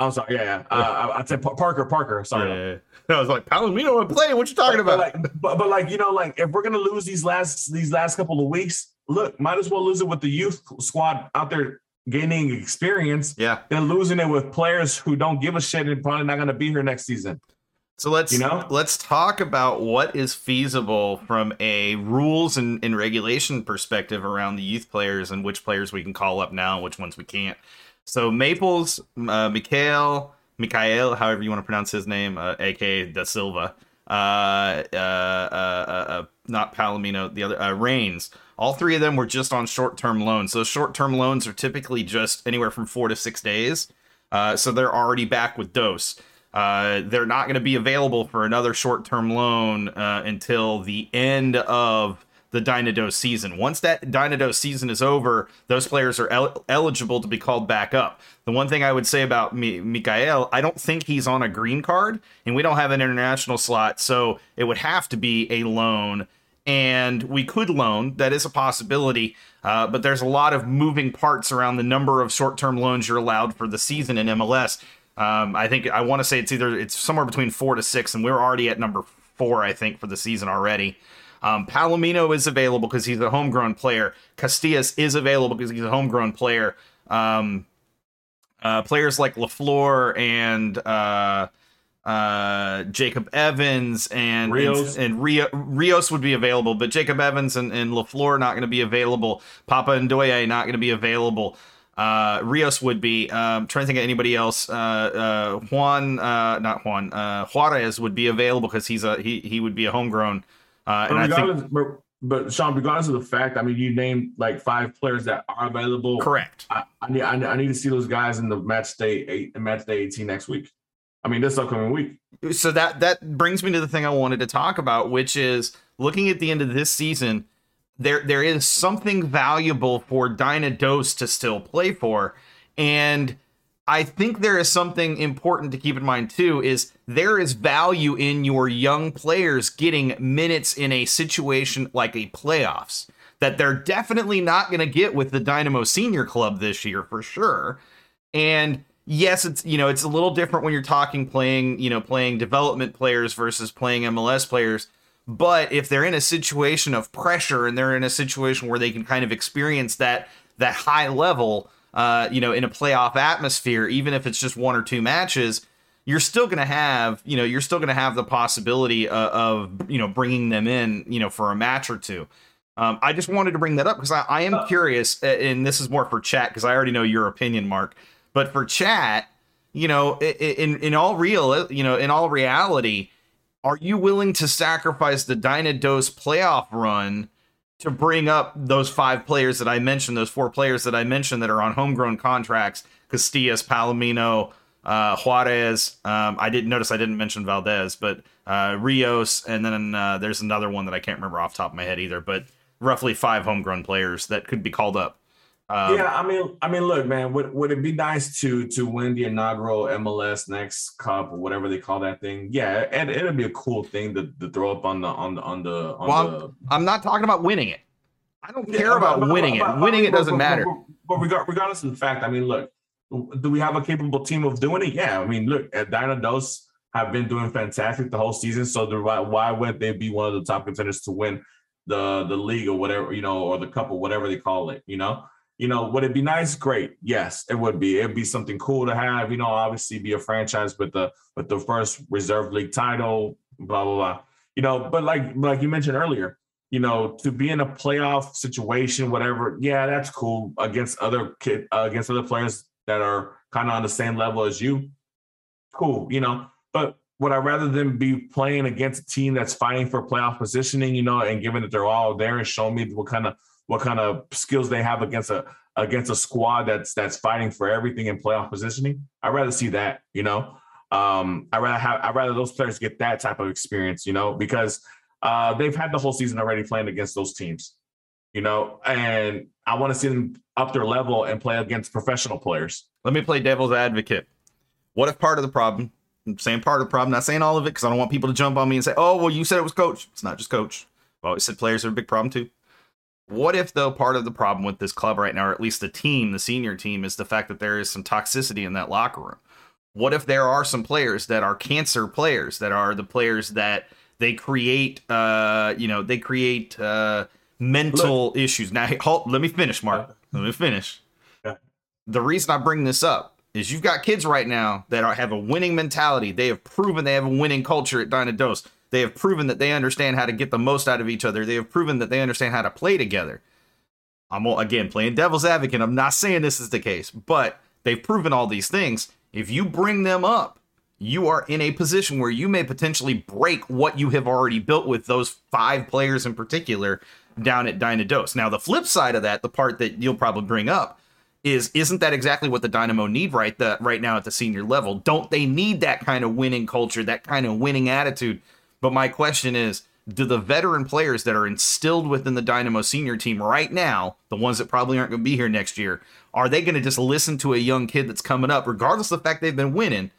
I'm sorry, yeah, yeah. Uh, I, I said Parker, Parker. Sorry, Yeah, yeah. (laughs) I was like Palomino would play. What you talking but, about? like, but, but like you know, like if we're gonna lose these last these last couple of weeks, look, might as well lose it with the youth squad out there gaining experience yeah. than losing it with players who don't give a shit and probably not gonna be here next season. So let's You know? let's talk about what is feasible from a rules and, and regulation perspective around the youth players and which players we can call up now and which ones we can't. So Maples, uh, Mikhail, Mikhail, however you want to pronounce his name, uh, aka Da Silva, uh, uh, uh, uh, uh, not Palomino, the other uh, Raines. All three of them were just on short-term loans. Those short-term loans are typically just anywhere from four to six days. Uh, so they're already back with Dose. Uh, they're not going to be available for another short-term loan uh, until the end of the Dynados season. Once that Dynados season is over, those players are el- eligible to be called back up. The one thing I would say about Mi- Mikael, I don't think he's on a green card, and we don't have an international slot, so it would have to be a loan. And we could loan, that is a possibility, uh, but there's a lot of moving parts around the number of short term loans you're allowed for the season in MLS. Um, I think I want to say it's either it's somewhere between four to six, and we're already at number four, I think, for the season already. Um, Palomino is available because he's a homegrown player. Castillas is available because he's a homegrown player. Um, uh, players like Lafleur and uh, uh, Jacob Evans and Rios. and, and Rio, Rios would be available, but Jacob Evans and, and Lafleur not going to be available. Papa and Doye not going to be available. Uh, Rios would be. Um, trying to think of anybody else. Uh, uh, Juan, uh, not Juan. Uh, Juarez would be available because he's a he he would be a homegrown. Uh, But and I think but, but Sean, regardless of the fact, I mean, you named like five players that are available. correct. I, I need I, need- I need to see those guys in the match day eight, match day eighteen next week. I mean, this upcoming week. so that that brings me to the thing I wanted to talk about, which is looking at the end of this season. There there is something valuable for Dynados to still play for, and I think there is something important to keep in mind too. Is there is value in your young players getting minutes in a situation like a playoffs that they're definitely not going to get with the Dynamo Senior Club this year for sure. And yes, it's you know it's a little different when you're talking playing you know playing development players versus playing MLS players. But if they're in a situation of pressure and they're in a situation where they can kind of experience that that high level, uh, you know, in a playoff atmosphere, even if it's just one or two matches, you're still going to have, you know, you're still going to have the possibility of, of, you know, bringing them in, you know, for a match or two. Um, I just wanted to bring that up because I, I am curious, uh, and this is more for chat because I already know your opinion, Mark. But for chat, you know, in in all real, you know, in all reality, are you willing to sacrifice the Dynados playoff run to bring up those five players that I mentioned, those four players that I mentioned that are on homegrown contracts? Castillas, Palomino, uh, Juarez. Um, I didn't notice I didn't mention Valdez, but uh, Rios, and then uh, there's another one that I can't remember off top of my head either. But roughly five homegrown players that could be called up. Um, yeah, I mean, I mean, look, man, would, would it be nice to to win the inaugural MLS Next Cup or whatever they call that thing? Yeah, and it'd be a cool thing to, to throw up on the on the on the on Well, the. I'm not talking about winning it. I don't Yeah, care about but- but- winning but- it. Winning it doesn't but- matter. But, but regard- regardless of the fact, I mean, look, do we have a capable team of doing it? Yeah, I mean, look, at Dynados have been doing fantastic the whole season. So the, why why would they be one of the top contenders to win the the league or whatever you know, or the cup or whatever they call it? You know, you know, would it be nice? Great, yes, it would be. It'd be something cool to have. You know, obviously be a franchise with the with the first reserve league title. Blah blah blah. You know, but like like you mentioned earlier, you know, to be in a playoff situation, whatever, yeah, that's cool against other kid uh, against other players that are kind of on the same level as you. Cool, you know. But would I rather than be playing against a team that's fighting for playoff positioning, you know, and given that they're all there and show me what kind of what kind of skills they have against a against a squad that's that's fighting for everything in playoff positioning? I'd rather see that, you know. Um, I rather have I rather those players get that type of experience, you know, because uh, they've had the whole season already playing against those teams, you know, and I want to see them up their level and play against professional players. Let me play devil's advocate. What if part of the problem, I'm saying part of the problem, not saying all of it, because I don't want people to jump on me and say, oh, well, you said it was coach. It's not just coach. I've always said players are a big problem too. What if, though, part of the problem with this club right now, or at least the team, the senior team, is the fact that there is some toxicity in that locker room? What if there are some players that are cancer players, that are the players that they create, uh, you know, they create uh, mental issues? Now, (laughs) hold, let me finish, Mark. Let me finish. Yeah. The reason I bring this up is you've got kids right now that are, have a winning mentality. They have proven they have a winning culture at Dynados. They have proven that they understand how to get the most out of each other. They have proven that they understand how to play together. I'm again playing devil's advocate. I'm not saying this is the case, but they've proven all these things. If you bring them up you are in a position where you may potentially break what you have already built with those five players in particular down at Dynados. Now, the flip side of that, the part that you'll probably bring up, is isn't that exactly what the Dynamo need right the, right now at the senior level? Don't they need that kind of winning culture, that kind of winning attitude? But my question is, do the veteran players that are instilled within the Dynamo senior team right now, the ones that probably aren't going to be here next year, are they going to just listen to a young kid that's coming up, regardless of the fact they've been winning?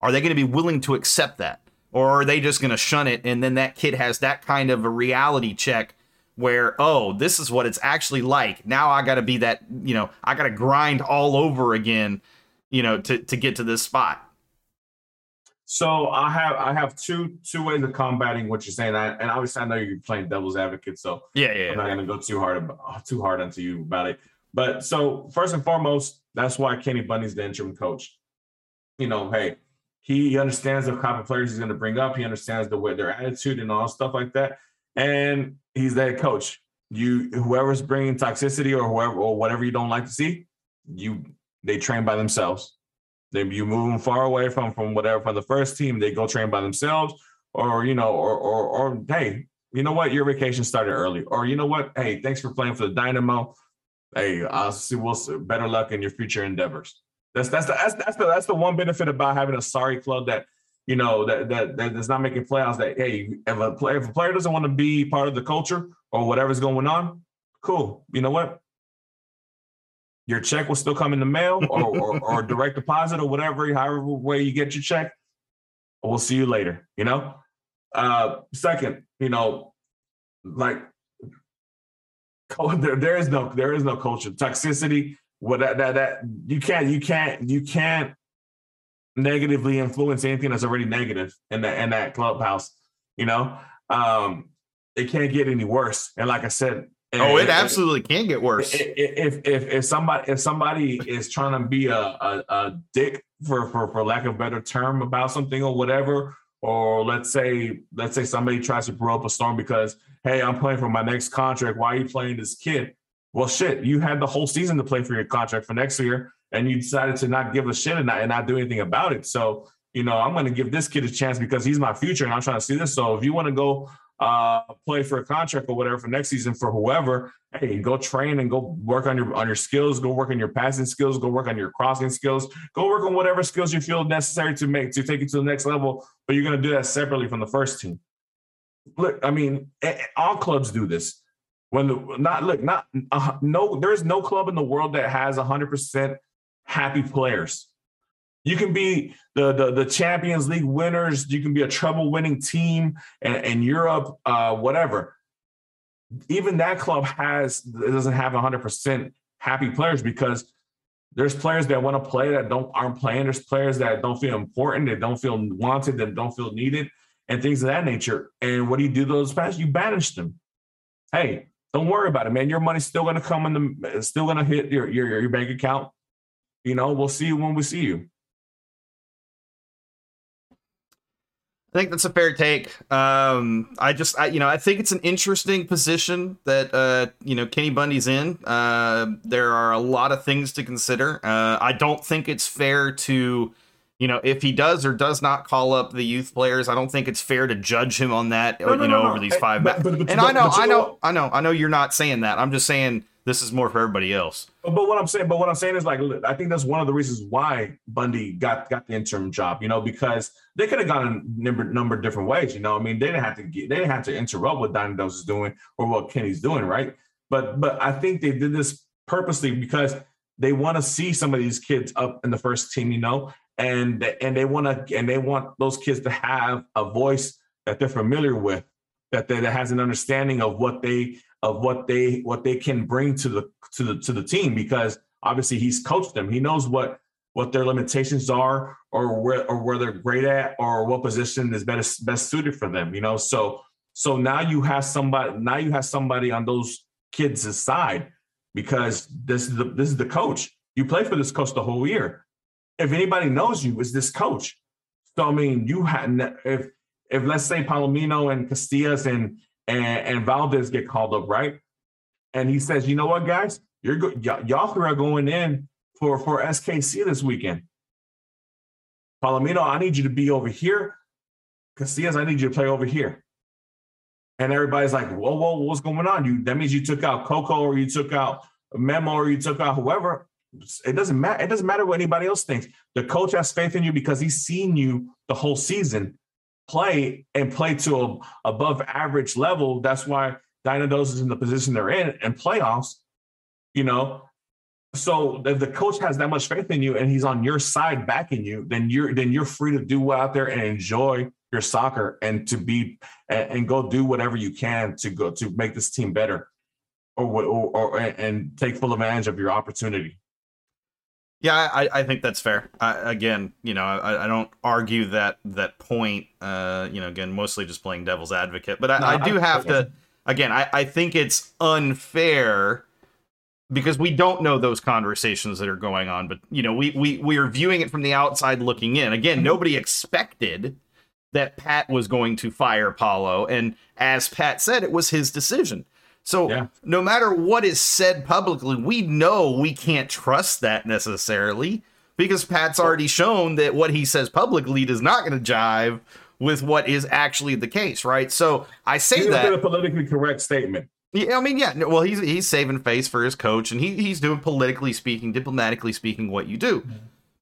Are they going to be willing to accept that? Or are they just going to shun it and then that kid has that kind of a reality check where, oh, this is what it's actually like. Now I got to be that, you know, I got to grind all over again, you know, to, to get to this spot. So I have I have two two ways of combating what you're saying, I, and obviously I know you're playing devil's advocate, so Yeah, yeah. I'm not gonna go too hard about, too hard onto you about it. But so first and foremost, that's why Kenny Bundy's the interim coach. You know, hey, he understands the type of players he's gonna bring up. He understands the way their attitude and all stuff like that, and he's that coach. You whoever's bringing toxicity or whoever or whatever you don't like to see, you they train by themselves. Then you move them far away from from whatever from the first team. They go train by themselves, or you know, or or or hey, you know what, your vacation started early, or you know what, hey, thanks for playing for the Dynamo. Hey, I'll see. We'll see, better luck in your future endeavors. That's that's the that's, that's the that's the one benefit about having a sorry club that you know that that that is not making playoffs. That hey, if a player if a player doesn't want to be part of the culture or whatever's going on, cool. You know what? Your check will still come in the mail (laughs) or, or, or direct deposit or whatever, however way you get your check. We'll see you later, you know? Uh, second, you know, like (laughs) there, there is no there is no culture. Toxicity, what that, that that you can't you can't you can't negatively influence anything that's already negative in that in that clubhouse, you know? Um, it can't get any worse. And like I said, Oh, it absolutely can get worse. if if if, if somebody if somebody is trying to be a, a, a dick for, for for lack of a better term about something or whatever, or let's say let's say somebody tries to blow up a storm because hey, I'm playing for my next contract. Why are you playing this kid? Well, shit, you had the whole season to play for your contract for next year, and you decided to not give a shit and not, and not do anything about it. So you know, I'm going to give this kid a chance because he's my future, and I'm trying to see this. So if you want to go uh, play for a contract or whatever for next season for whoever, hey, go train and go work on your on your skills, go work on your passing skills, go work on your crossing skills, go work on whatever skills you feel necessary to make to take it to the next level. But you're going to do that separately from the first team. Look, I mean, all clubs do this. When the not look not uh, no, there's no club in the world that has 100 percent happy players. You can be the, the the Champions League winners. You can be a treble winning team in, in Europe, uh, whatever. Even that club has it doesn't have 100 percent happy players because there's players that want to play that don't aren't playing. There's players that don't feel important, that don't feel wanted, that don't feel needed, and things of that nature. And what do you do those past? You banish them. Hey, don't worry about it, man. Your money's still gonna come in the still gonna hit your your, your bank account. You know, we'll see you when we see you. I think that's a fair take. Um, I just, I, you know, I think it's an interesting position that, uh, you know, Kenny Bundy's in. Uh, there are a lot of things to consider. Uh, I don't think it's fair to, you know, if he does or does not call up the youth players, I don't think it's fair to judge him on that, No, you no, know, no, over these five. ma- but- but- and but- I know, I know, I know, I know you're not saying that. I'm just saying this is more for everybody else. But, but what I'm saying, but what I'm saying is like, I think that's one of the reasons why Bundy got got the interim job. You know, because they could have gone a number number of different ways. You know, I mean, they didn't have to get, they didn't have to interrupt what Dynados is doing or what Kenny's doing, right? But but I think they did this purposely because they want to see some of these kids up in the first team. You know, and and they want to and they want those kids to have a voice that they're familiar with, that they, that has an understanding of what they of what they what they can bring to the to the to the team because obviously he's coached them. He knows what what their limitations are or where or where they're great at or what position is best best suited for them, you know. So so now you have somebody now you have somebody on those kids' side because this is the this is the coach. You play for this coach the whole year. If anybody knows you, it's this coach. So I mean, you had if if let's say Palomino and Castillas and and, and Valdez get called up, right? And he says, you know what, guys, you're good. Y- y'all three are going in for for SKC this weekend. Palomino, I need you to be over here. Casillas, I need you to play over here. And everybody's like, whoa, whoa, what's going on? You that means you took out Coco or you took out Memo or you took out whoever. It doesn't matter. It doesn't matter what anybody else thinks. The coach has faith in you because he's seen you the whole season play and play to a above average level. That's why Dynados is in the position they're in and playoffs. You know, so if the coach has that much faith in you and he's on your side backing you, then you're then you're free to do well out there and enjoy your soccer and to be and, and go do whatever you can to go to make this team better or or, or and take full advantage of your opportunity. Yeah, I, I think that's fair. I, again, you know, I, I don't argue that that point. Uh, you know, again, mostly just playing devil's advocate, but I, No, I do have to. Again, I, I think it's unfair because we don't know those conversations that are going on. But you know, we we we are viewing it from the outside looking in. Again, nobody expected that Pat was going to fire Paulo, and as Pat said, it was his decision. So Yeah. no matter what is said publicly, we know we can't trust that necessarily because Pat's already shown that what he says publicly is not going to jive with what is actually the case, right? So I say He's that a politically correct statement. yeah, I mean, yeah. Well, he's he's saving face for his coach, and he he's doing politically speaking, diplomatically speaking, what you do. Mm-hmm.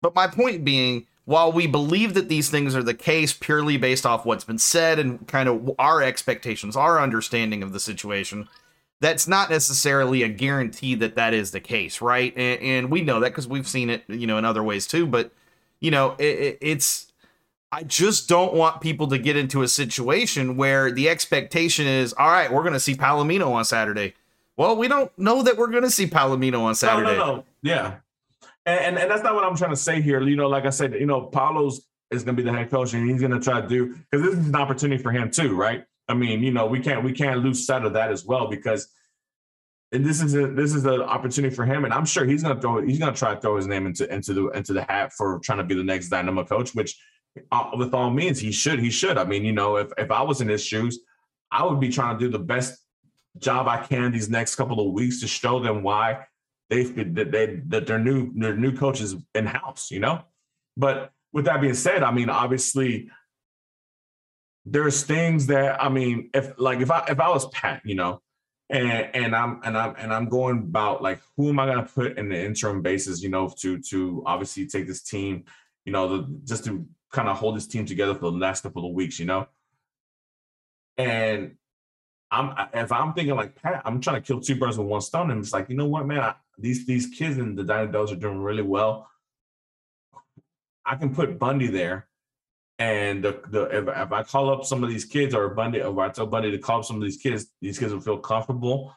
But my point being, while we believe that these things are the case purely based off what's been said and kind of our expectations, our understanding of the situation, that's not necessarily a guarantee that that is the case, right? And, and we know that because we've seen it, you know, in other ways too. But you know, it, it, it's I just don't want people to get into a situation where the expectation is, all right, we're going to see Palomino on Saturday. Well, we don't know that we're going to see Palomino on Saturday. No, no, no. Yeah. And, and and that's not what I'm trying to say here. You know, like I said, you know, Paulo's is going to be the head coach, and he's going to try to do because this is an opportunity for him too, right? I mean, you know, we can't we can't lose sight of that as well because and this is a this is an opportunity for him, and I'm sure he's to throw he's to try to throw his name into into the into the hat for trying to be the next Dynamo coach, which uh, with all means he should he should. I mean, you know, if if I was in his shoes, I would be trying to do the best job I can these next couple of weeks to show them why they that they that their new their new coach is in house, you know. But with that being said, I mean, obviously, there's things that I mean, if like if I if I was Pat, you know, and and I'm and I'm and I'm going about like who am I gonna put in the interim basis, you know, to to obviously take this team, you know, the, just to kind of hold this team together for the last couple of weeks, you know. And I'm if I'm thinking like Pat, I'm trying to kill two birds with one stone, and it's like you know what, man, I, these these kids in the Dynamos are doing really well. I can put Bundy there, and the, the if, if I call up some of these kids or Bundy, or I tell Bundy to call up some of these kids, these kids will feel comfortable.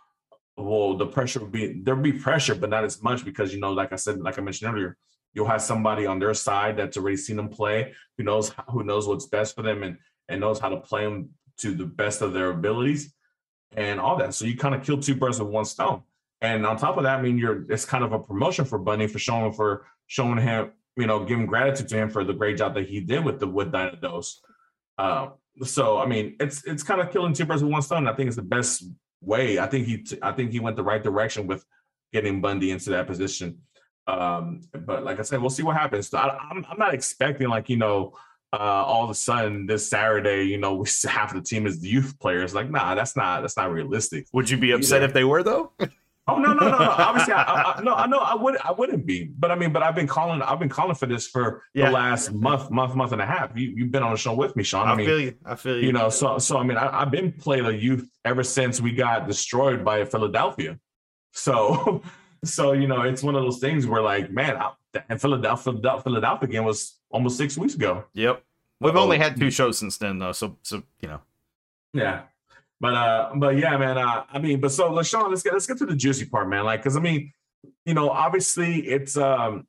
Well, the pressure will be there'll be pressure, but not as much because you know, like I said, like I mentioned earlier, you'll have somebody on their side that's already seen them play, who knows who knows what's best for them, and and knows how to play them to the best of their abilities and all that. So you kind of kill two birds with one stone. And on top of that, I mean, you're it's kind of a promotion for Bundy for showing for showing him, you know, giving gratitude to him for the great job that he did with the with Dynados. Uh, so I mean, it's it's kind of killing two birds with one stone. I think it's the best way. I think he I think he went the right direction with getting Bundy into that position. Um, but like I said, we'll see what happens. So I, I'm I'm not expecting like you know uh, all of a sudden this Saturday, you know, (laughs) half the team is the youth players. Like, nah, that's not that's not realistic. Would you be upset Either. if they were though? (laughs) Oh no, no, no, no. Obviously, I, I, no, I know I would I wouldn't be, but I mean, but I've been calling I've been calling for this for Yeah. the last month, month, month and a half. You you've been on the show with me, Sean. I, I, mean, feel you. I feel you. you know, so so I mean, I, I've been playing the youth ever since we got destroyed by Philadelphia. So, (laughs) so you know, it's one of those things where like, man, I, and Philadelphia, Philadelphia game was almost six weeks ago. Yep. We've Uh-oh. only had two shows since then though, so so you know. Yeah. But uh, but yeah, man. Uh, I mean, but so LaShawn, let's get let's get to the juicy part, man. Like, cause I mean, you know, obviously it's um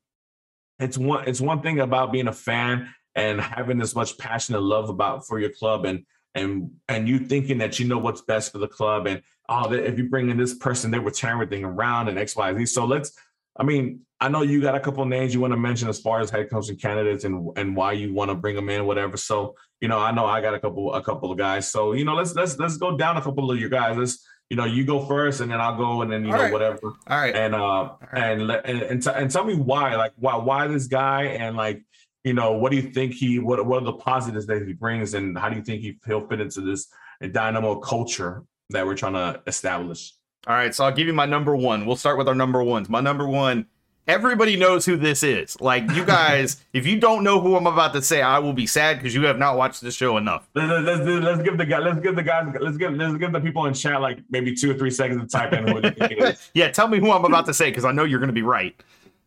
it's one it's one thing about being a fan and having this much passion and love about for your club and and and you thinking that you know what's best for the club and oh if you bring in this person they would turn everything around and X, Y, Z. So let's I mean, I know you got a couple names you want to mention as far as head coaching candidates and and why you want to bring them in, whatever. So you know, I know I got a couple a couple of guys. So you know, let's let's let's go down a couple of your guys. Let's you know, you go first, and then I'll go, and then you All know right. whatever, All right. and uh right. and let- and and, t- and tell me why, like why why this guy, and like you know, what do you think he what what are the positives that he brings, and how do you think he, he'll fit into this Dynamo culture that we're trying to establish? All right, so I'll give you my number one. We'll start with our number ones. My number one, everybody knows who this is. Like you guys, (laughs) if you don't know who I'm about to say, I will be sad because you have not watched this show enough. Let's, let's, let's, give the guy let's give the guys let's give let's give the people in chat like maybe two or three seconds to type in it is. (laughs) yeah, tell me who I'm about to say because I know you're going to be right.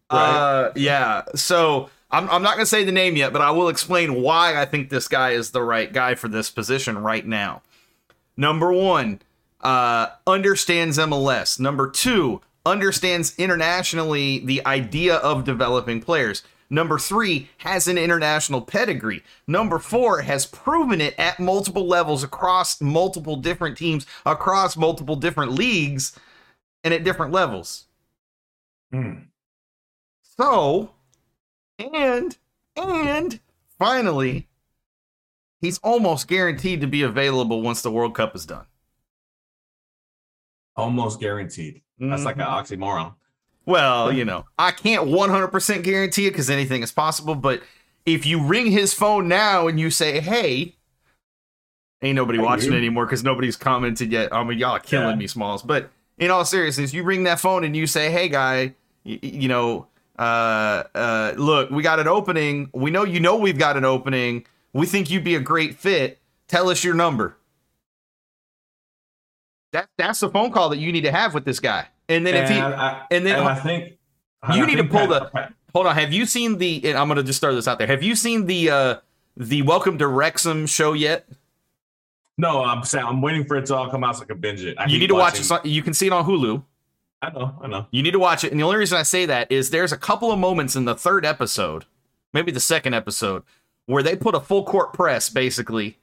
Uh, yeah. So I'm I'm not going to say the name yet, but I will explain why I think this guy is the right guy for this position right now. Number one, uh, understands MLS. Number two, understands internationally the idea of developing players. Number three, has an international pedigree. Number four, has proven it at multiple levels across multiple different teams, across multiple different leagues, and at different levels. Hmm. So, and, and finally, he's almost guaranteed to be available once the World Cup is done. Almost guaranteed. That's like an Mm-hmm. oxymoron. Well, you know, I can't 100% guarantee it because anything is possible. But if you ring his phone now and you say, hey, ain't nobody Hey, watching you. anymore because nobody's commented yet. I mean, y'all are killing Yeah. me, Smalls. But in all seriousness, you ring that phone and you say, hey, guy, you, you know, uh, uh, look, we got an opening. We know you know we've got an opening. We think you'd be a great fit. Tell us your number. That, that's the phone call that you need to have with this guy. And then if he, And I, and then- I think You I need to pull Pat- the- Hold on. Have you seen the? And I'm gonna just throw this out there. Have you seen the uh the Welcome to Wrexham show yet? No, I'm saying I'm waiting for it to all come out so I can binge it. I You need to watch it. You can see it on Hulu. I know, I know. You need to watch it. And the only reason I say that is there's a couple of moments in the third episode, maybe the second episode, where they put a full court press basically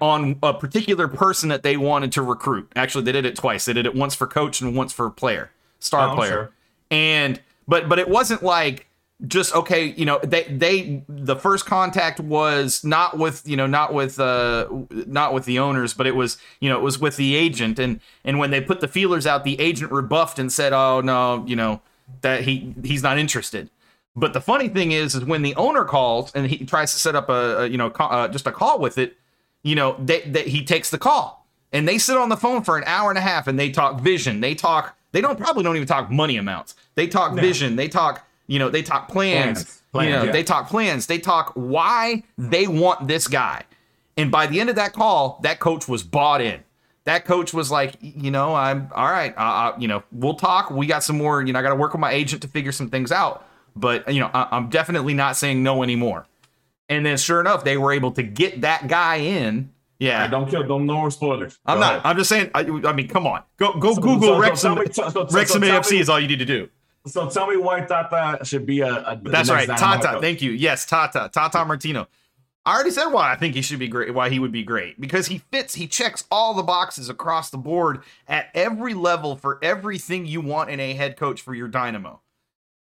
on a particular person that they wanted to recruit. Actually, they did it twice. They did it once for coach and once for player, star Oh, player. sure. And but but it wasn't like just okay, you know, they they the first contact was not with, you know, not with uh not with the owners, but it was, you know, it was with the agent and and when they put the feelers out, the agent rebuffed and said, "Oh, no, you know, that he he's not interested." But the funny thing is, is when the owner calls and he tries to set up a, a you know ca- uh, just a call with it, you know, they, they he takes the call and they sit on the phone for an hour and a half and they talk vision, they talk, they don't probably don't even talk money amounts, they talk vision, they talk, you know, they talk plans, Plans. Plans, you know, yeah. they talk plans, they talk why they want this guy, and by the end of that call, that coach was bought in. That coach was like, you know, I'm all right. Uh, uh, you know, we'll talk. We got some more. You know, I got to work with my agent to figure some things out. But you know, I, I'm definitely not saying no anymore. And then, sure enough, they were able to get that guy in. Yeah, I don't kill. Don't no more spoilers. I'm Go not. ahead. I'm just saying. I, I mean, come on. Go go So- Google so- so Wrexham. so- so- so- Wrexham so AFC me- is all you need to do. So tell me why Tata should be a. a That's next right, Tata. coach. Thank you. Yes, Tata. Tata Martino. I already said why I think he should be great. Why he would be great because he fits. He checks all the boxes across the board at every level for everything you want in a head coach for your Dynamo.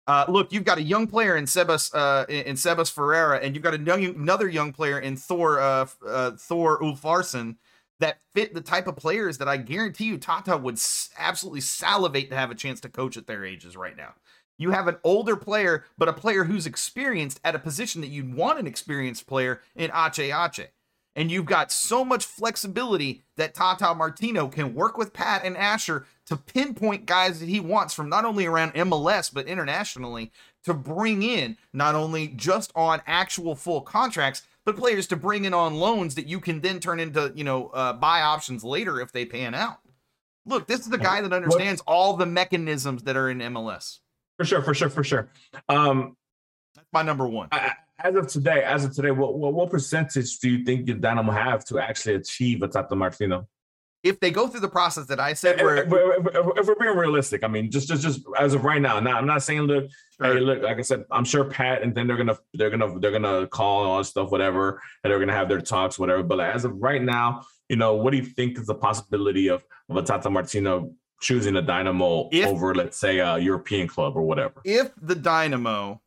Uh, look, you've got a young player in Sebas uh, in Sebas Ferreira, and you've got another young player in Thor uh, uh, Thor Ulfarsson that fit the type of players that I guarantee you Tata would absolutely salivate to have a chance to coach at their ages right now. You have an older player, but a player who's experienced at a position that you'd want an experienced player in Ache Ache. And you've got so much flexibility that Tata Martino can work with Pat and Asher to pinpoint guys that he wants from not only around MLS, but internationally to bring in not only just on actual full contracts, but players to bring in on loans that you can then turn into, you know, uh, buy options later if they pan out. Look, this is the guy that understands all the mechanisms that are in MLS. For sure, for sure, for sure. Um, That's my number one. I- as of today, as of today, what, what what percentage do you think your Dynamo have to actually achieve a Tata Martino? If they go through the process that I If, said, where if, if- if- if we're being realistic, I mean, just just just as of right now. Now, I'm not saying look, hey, look, like I said, I'm sure Pat, and then they're gonna they're gonna they're gonna call and all this stuff, whatever, and they're gonna have their talks, whatever. But like, as of right now, you know, what do you think is the possibility of of a Tata Martino choosing a Dynamo If- over, let's say, a European club or whatever? if the Dynamo, if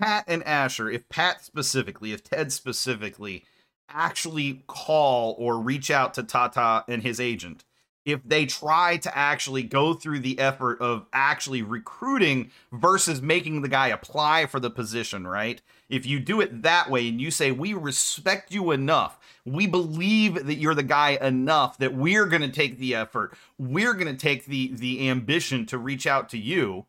Pat and Asher, if Pat specifically, if Ted specifically actually call or reach out to Tata and his agent if they try to actually go through the effort of actually recruiting versus making the guy apply for the position, right? If you do it that way and you say, We respect you enough, we believe that you're the guy enough that we're going to take the effort, we're going to take the, the ambition to reach out to you,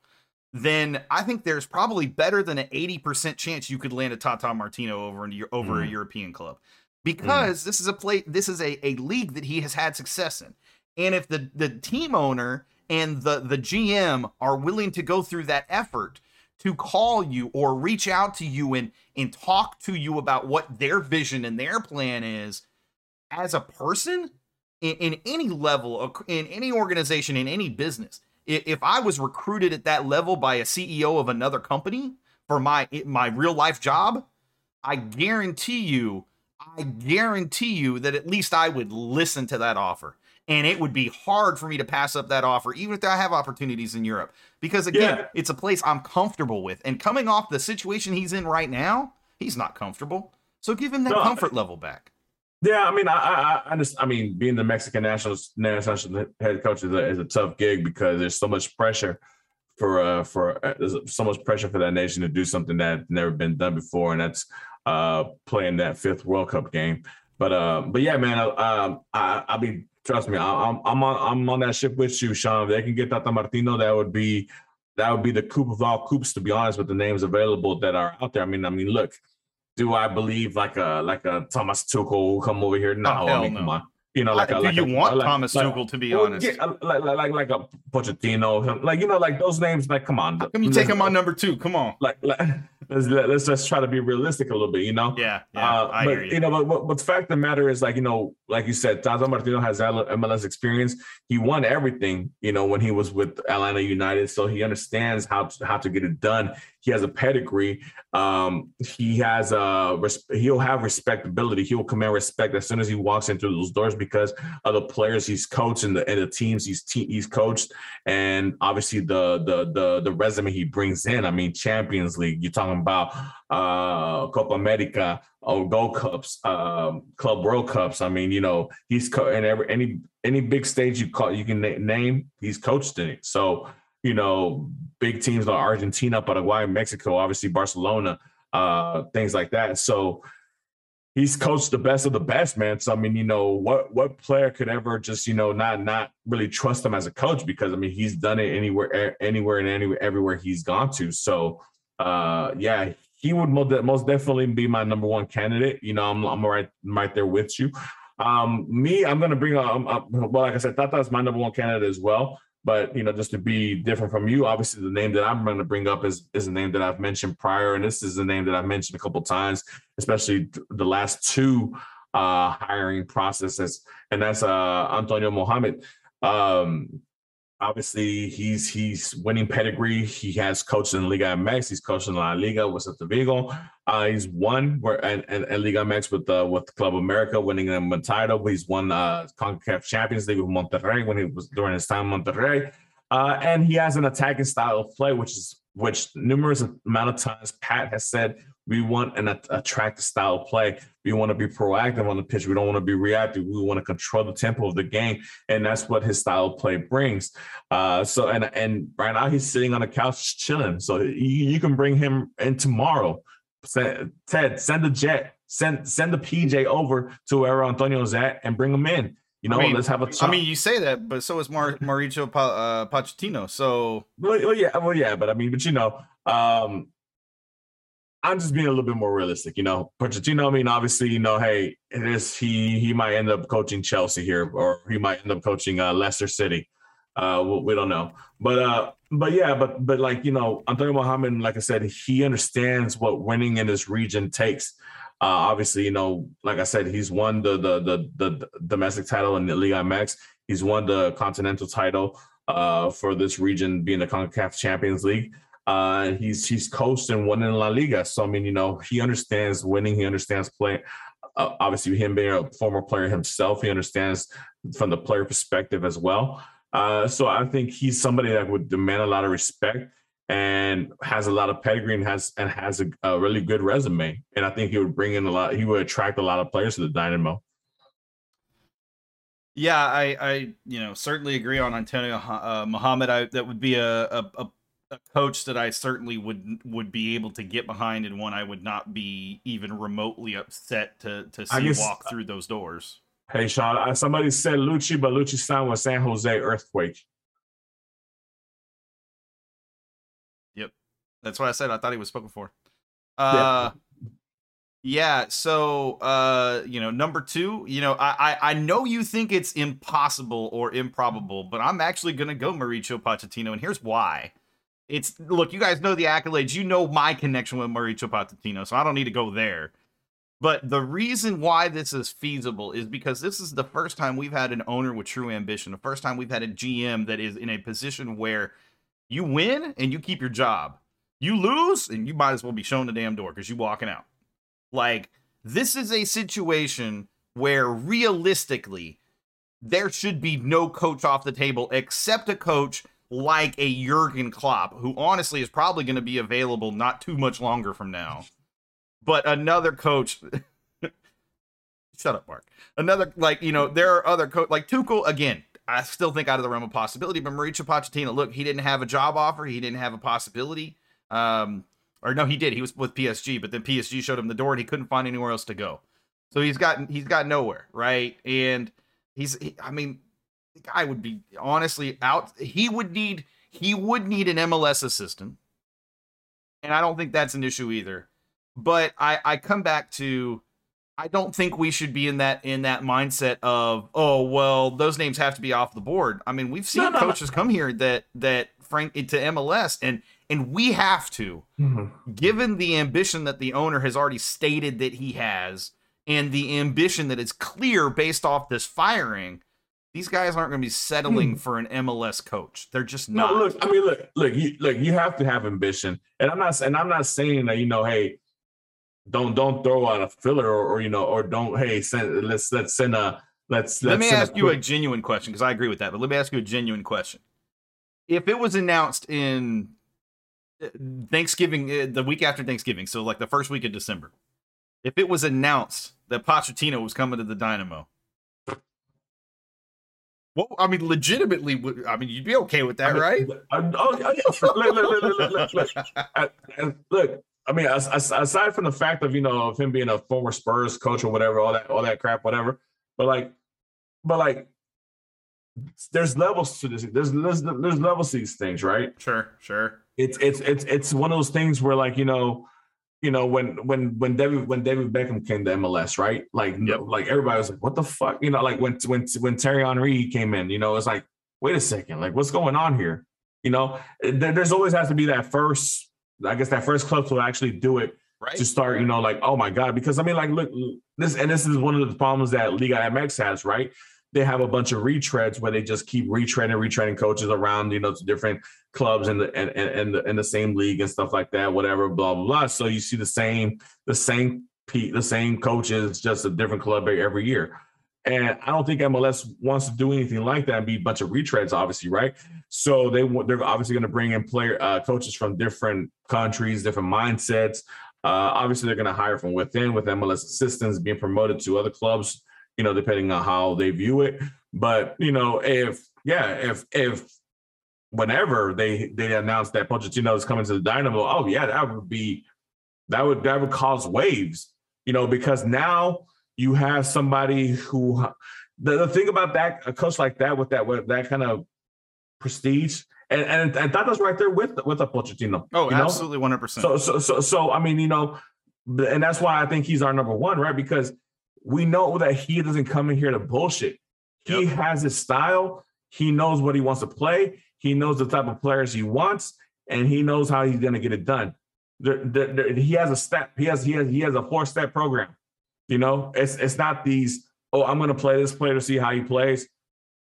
then I think there's probably better than an 80% chance you could land a Tata Martino over, your, over a Mm. European club because this is a play, this is a, a league that he has had success in. And if the the team owner and the the GM are willing to go through that effort to call you or reach out to you and and talk to you about what their vision and their plan is as a person in, in any level in any organization in any business if i was recruited at that level by a ceo of another company for my my real life job i guarantee you i guarantee you that at least i would listen to that offer. And it would be hard for me to pass up that offer even if i have opportunities in europe. Because again Yeah. it's a place i'm comfortable with. And coming off the situation he's in right now he's not comfortable. So give him that No, I- comfort level back Yeah, I mean, I, I, I just, I mean, being the Mexican national national head coach is a, is a tough gig because there's so much pressure for, uh, for uh, there's so much pressure for that nation to do something that's never been done before, and that's uh, playing that fifth World Cup game. But, uh, but yeah, man, I, um, I, I mean, trust me, I, I'm, I'm on, I'm on that ship with you, Sean. If they can get Tata Martino, that would be, that would be the coup of all coups, to be honest, with the names available that are out there. I mean, I mean, look, do I believe like a like a Thomas Tuchel will come over here? No, Oh, I mean, no. come on. You know, like I- a, do you a, want like- Thomas like- Tuchel to be well, honest? yeah, like, like like like a Pochettino, like you know, like those names. Like, come on, How come you take him on number two? Come on. Like, like (laughs) let's let's just try to be realistic a little bit, you know. Yeah, yeah, Uh, I but hear you. know, but what, what's fact of the matter is, like you know, like you said, Tata Martino has MLS experience. He won everything, you know, when he was with Atlanta United, so he understands how to, how to get it done. He has a pedigree. Um, he has a he'll have respectability. He will command respect as soon as he walks into those doors because of the players he's coached and the and the teams he's te- he's coached, and obviously the the the the resume he brings in. I mean, Champions League. You're talking about uh Copa America, or Gold Cups, um, Club World Cups. I mean, you know, he's co- and every any any big stage you call you can na- name, he's coached in it. So you know, big teams like Argentina, Paraguay, Mexico, obviously Barcelona, uh, things like that. So he's coached the best of the best, man. So I mean, you know, what what player could ever just you know not not really trust him as a coach because I mean he's done it anywhere anywhere and anywhere everywhere he's gone to. So uh, yeah, he would most, definitely be my number one candidate. You know, I'm I'm right right there with you. Um, me, I'm gonna bring up, um, well, like I said, Tata is my number one candidate as well. But you know, just to be different from you, obviously the name that I'm going to bring up is is a name that I've mentioned prior, and this is a name that I've mentioned a couple times, especially the last two uh, hiring processes, and that's uh, Antonio Mohamed. Um, obviously, he's he's winning pedigree. He has coached in Liga MX. He's coached in La Liga with Celta Vigo. Uh, he's won where and, and, and Liga MX with uh, with Club America, winning a title. He's won uh, Concacaf Champions League with Monterrey when he was during his time in Monterrey. Uh, and he has an attacking style of play, which is which numerous amount of times Pat has said we want an at- attractive style of play. We want to be proactive on the pitch. We don't want to be reactive. We want to control the tempo of the game, and that's what his style of play brings. Uh, so and and right now he's sitting on the couch chilling. So you, you can bring him in tomorrow. Send, Ted, send the jet, send send the PJ over to where Antonio's at, and bring him in. You know, I mean- let's have a. I mean, you say that, but so is Mar- Mauricio pa- uh, Pochettino. So Well, well, yeah, well, yeah, but I mean, but you know, um, I'm just being a little bit more realistic. You know, Pochettino. I mean, obviously, you know, hey, it is he he might end up coaching Chelsea here, or he might end up coaching uh, Leicester City. Uh, we, we don't know, but uh, but yeah, but but like you know, Antonio Mohamed, like I said, he understands what winning in this region takes. Uh, obviously, you know, like I said, he's won the the the, the domestic title in the Liga MX. He's won the continental title uh, for this region, being the Concacaf Champions League. Uh, he's he's coached and won in La Liga, so I mean, you know, he understands winning. He understands playing. Uh, obviously, him being a former player himself, he understands from the player perspective as well. Uh, so I think he's somebody that would demand a lot of respect and has a lot of pedigree and has and has a, a really good resume. And I think he would bring in a lot. He would attract a lot of players to the Dynamo. Yeah, I, I, you know, certainly agree on Antonio uh, Mohamed. I, that would be a, a, a, a coach that I certainly would would be able to get behind, and one I would not be even remotely upset to to see guess- walk through those doors. Hey, Sean, uh, somebody said Luchi, but Luchi signed with San Jose Earthquake. Yep, that's what I said. I thought he was spoken for. Uh, yeah. So, uh, you know, number two, you know, I, I I know you think it's impossible or improbable, but I'm actually gonna go Mauricio Pochettino, and here's why. It's look, you guys know the accolades. You know my connection with Mauricio Pochettino, so I don't need to go there. But the reason why this is feasible is because this is the first time we've had an owner with true ambition. The first time we've had a GM that is in a position where you win and you keep your job. You lose and you might as well be shown the damn door because you're walking out. Like this is a situation where realistically there should be no coach off the table except a coach like a Jurgen Klopp, who honestly is probably going to be available not too much longer from now. But another coach, (laughs) shut up, Mark. Another like you know there are other coach like Tuchel again. I still think out of the realm of possibility, but Mauricio Pochettino, look, he didn't have a job offer, he didn't have a possibility. Um, or no, he did. He was with PSG, but then PSG showed him the door, and he couldn't find anywhere else to go. So he's got he's got nowhere, right? And he's he, I mean, the guy would be honestly out. He would need he would need an MLS assistant, and I don't think that's an issue either. But I I come back to I don't think we should be in that in that mindset of oh well those names have to be off the board. I mean we've seen No, no, no. coaches come here that that Frank to MLS and and we have to Mm-hmm. given the ambition that the owner has already stated that he has and the ambition that is clear based off this firing these guys aren't going to be settling for an MLS coach. They're just No, not. look, I mean, look, look, you look, you have to have ambition, and I'm not, and I'm not saying that you know, hey, don't don't throw out a filler or, or you know, or don't hey, send let's let's send a let's let let's me ask you a genuine question because I agree with that. But let me ask you a genuine question. If it was announced in uh, Thanksgiving, uh, the week after Thanksgiving, so like the first week of December, if it was announced that Pochettino was coming to the Dynamo, well, I mean, legitimately, would- I mean, you'd be okay with that, I mean, right? (laughs) I- oh, look, look, look, look, look, look, look. (laughs) I- look, I mean, as, as- aside from the fact of you know of him being a former Spurs coach or whatever, all that, all that crap, whatever. But like, but like, there's levels to this. There's there's, there's levels to these things, right? Sure, sure. it's it's it's it's one of those things where like you know you know when when when David when David Beckham came to MLS right like Yep. like everybody was like what the fuck you know like when when when Thierry Henry came in you know it's like wait a second like what's going on here you know there, there's always has to be that first I guess that first club to actually do it Right. to start, you know, like, oh my God, because I mean, like, look, this and this is one of the problems that Liga MX has, right? They have a bunch of retreads where they just keep retreading, retreading coaches around, you know, to different clubs in the and and and the, in the same league and stuff like that, whatever, blah blah blah. So you see the same, the same, the same coaches, just a different club every year. And I don't think MLS wants to do anything like that and be a bunch of retreads, obviously, right? So they they're obviously going to bring in player uh, coaches from different countries, different mindsets. Uh, obviously, they're going to hire from within with MLS assistants being promoted to other clubs, you know, depending on how they view it. But you know, if yeah, if if whenever they they announce that Pochettino is coming to the Dynamo, oh yeah, that would be that would that would cause waves, you know, because now you have somebody who the, the thing about that a coach like that with that with that kind of prestige and and, and Tata's right there with with a Pochettino. Oh, absolutely, one hundred percent. So, so, so, so, I mean, you know, and that's why I think he's our number one, right? Because we know that he doesn't come in here to bullshit. He Yep. has his style. He knows what he wants to play. He knows the type of players he wants, and he knows how he's going to get it done. There, there, there- he has a step. He has he has he has a four step program. You know, it's it's not these. Oh, I'm going to play this player to see how he plays.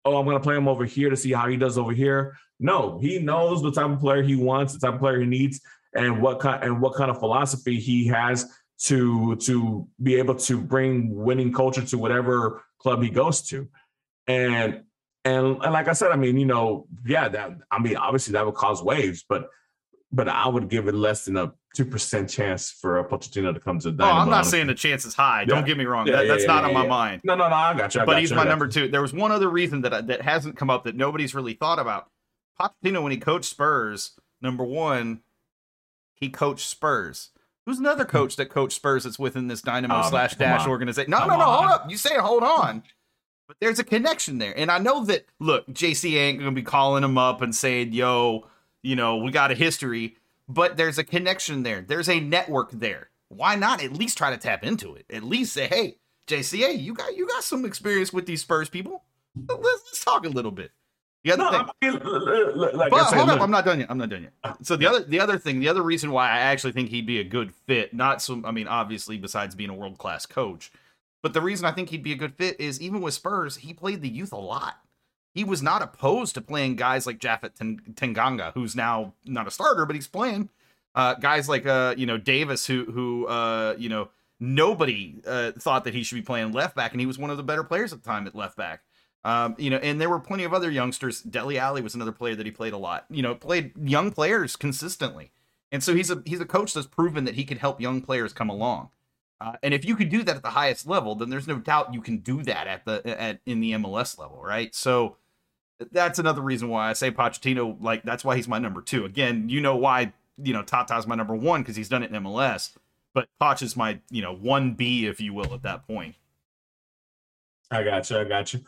Oh, I'm going to play him over here to see how he does over here. No, he knows the type of player he wants, the type of player he needs, and what kind and what kind of philosophy he has to to be able to bring winning culture to whatever club he goes to. And and, and like I said, I mean, you know, yeah, that I mean, obviously that would cause waves, but but I would give it less than a two percent chance for a Pochettino to come to Oh, I'm not saying the chance is high. Don't get me wrong. Yeah, That, yeah, that's yeah, not yeah, on my yeah. mind. No, no, no. I got you. I but got he's you, my number you. two. There was one other reason that I, that hasn't come up that nobody's really thought about. Pochettino, when he coached Spurs, number one, he coached Spurs. Who's another coach that coached Spurs that's within this Dynamo Um, slash Dash organization? No, Come no, no. Hold on. up. You say hold on. But there's a connection there. And I know that, look, JC ain't going to be calling him up and saying, yo, you know, we got a history, but there's a connection there. There's a network there. Why not at least try to tap into it? At least say, hey, JCA, you got you got some experience with these Spurs people. Let's, let's talk a little bit. The other No, thing, I mean, (laughs) like I but said, hold up, look, I'm not done yet. I'm not done yet. (laughs) So the other the other thing, the other reason why I actually think he'd be a good fit, not so I mean, obviously besides being a world class coach, but the reason I think he'd be a good fit is even with Spurs, he played the youth a lot. He was not opposed to playing guys like Ten- Tanganga, who's now not a starter, but he's playing. Uh, guys like uh, you know Davies, who who uh, you know nobody uh, thought that he should be playing left back, and he was one of the better players at the time at left back. Um, you know, and there were plenty of other youngsters. Dele Alli was another player that he played a lot. You know, played young players consistently, and so he's a he's a coach that's proven that he can help young players come along. Uh, and if you could do that at the highest level, then there's no doubt you can do that at the at in the MLS level, right? So that's another reason why I say Pochettino. Like that's why he's my number two. Again, you know why you know Tata's my number one because he's done it in MLS, but Poch is my you know one B if you will at that point. I got you. I got you.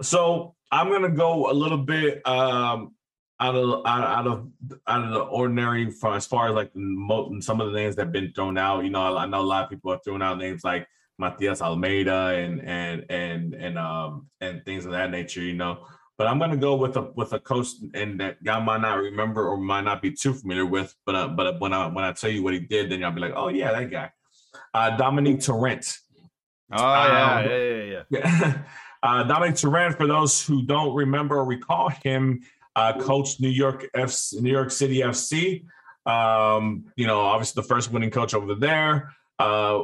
So I'm gonna go a little bit um, out of out, out of out of the ordinary for as far as like mo- some of the names that have been thrown out. You know, I know a lot of people have thrown out names like Matias Almeyda and and and and um and things of that nature. You know, but I'm gonna go with a with a coach and that y'all might not remember or might not be too familiar with. But uh, but when I when I tell you what he did, then y'all be like, oh yeah, that guy, uh, Dominique Torrent. Oh Um, yeah, yeah, yeah. Yeah. (laughs) Uh, Dominic Torrent, for those who don't remember or recall him, uh, coached New York New York City FC. Um, you know, obviously the first winning coach over there. Uh,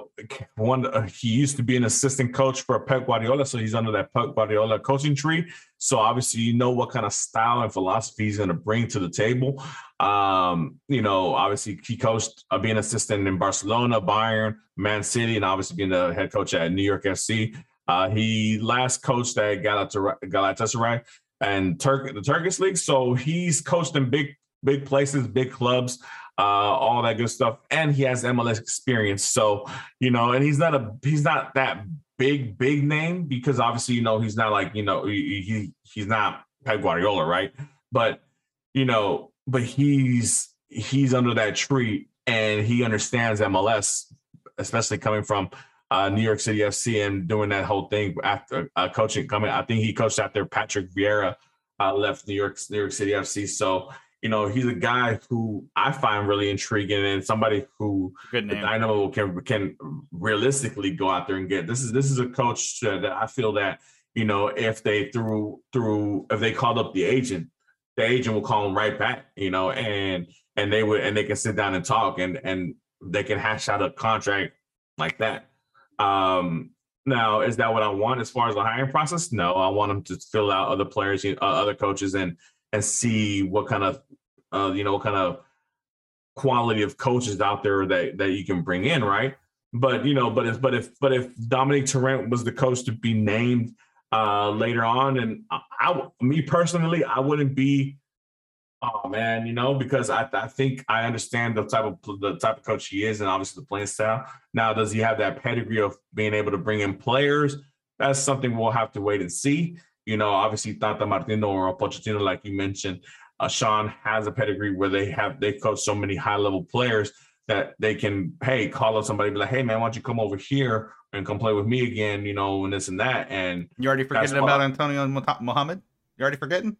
one, uh, he used to be an assistant coach for Pep Guardiola, so he's under that Pep Guardiola coaching tree. So obviously, you know what kind of style and philosophy he's going to bring to the table. Um, you know, obviously he coached uh, being assistant in Barcelona, Bayern, Man City, and obviously being the head coach at New York FC. Uh, he last coached at Galatasaray, and Turk the Turkish league, so he's coached in big big places, big clubs, uh, all that good stuff, and he has MLS experience. So you know, and he's not a he's not that big big name because obviously you know he's not like you know he, he he's not Pep Guardiola, right? But you know, but he's he's under that tree and he understands MLS, especially coming from uh, New York City FC and doing that whole thing after uh, coaching coming. I think he coached after Patrick Vieira uh, left New York New York City FC. So you know he's a guy who I find really intriguing and somebody who the. Dynamo can can realistically go out there and get. This is this is a coach that I feel that you know if they threw through if they called up the agent, the agent will call him right back. You know, and and they would and they can sit down and talk and and they can hash out a contract like that. Um, now, is that what I want as far as the hiring process? No, I want them to fill out other players, uh, other coaches, and and see what kind of, uh, you know, what kind of quality of coaches out there that that you can bring in, right? But you know, but if but if but if Dominic Torrent was the coach to be named uh later on, and I, I me personally, I wouldn't be. Oh man, you know, because I, I think I understand the type of the type of coach he is, and obviously the playing style. Now, does he have that pedigree of being able to bring in players? That's something we'll have to wait and see. You know, obviously Tata Martino or Pochettino, like you mentioned, uh, Sean has a pedigree where they have they coach so many high level players that they can hey call up somebody be like hey man why don't you come over here and come play with me again you know and this and that and You already forgetting about Antonio Mo- Mohamed? You already forgetting?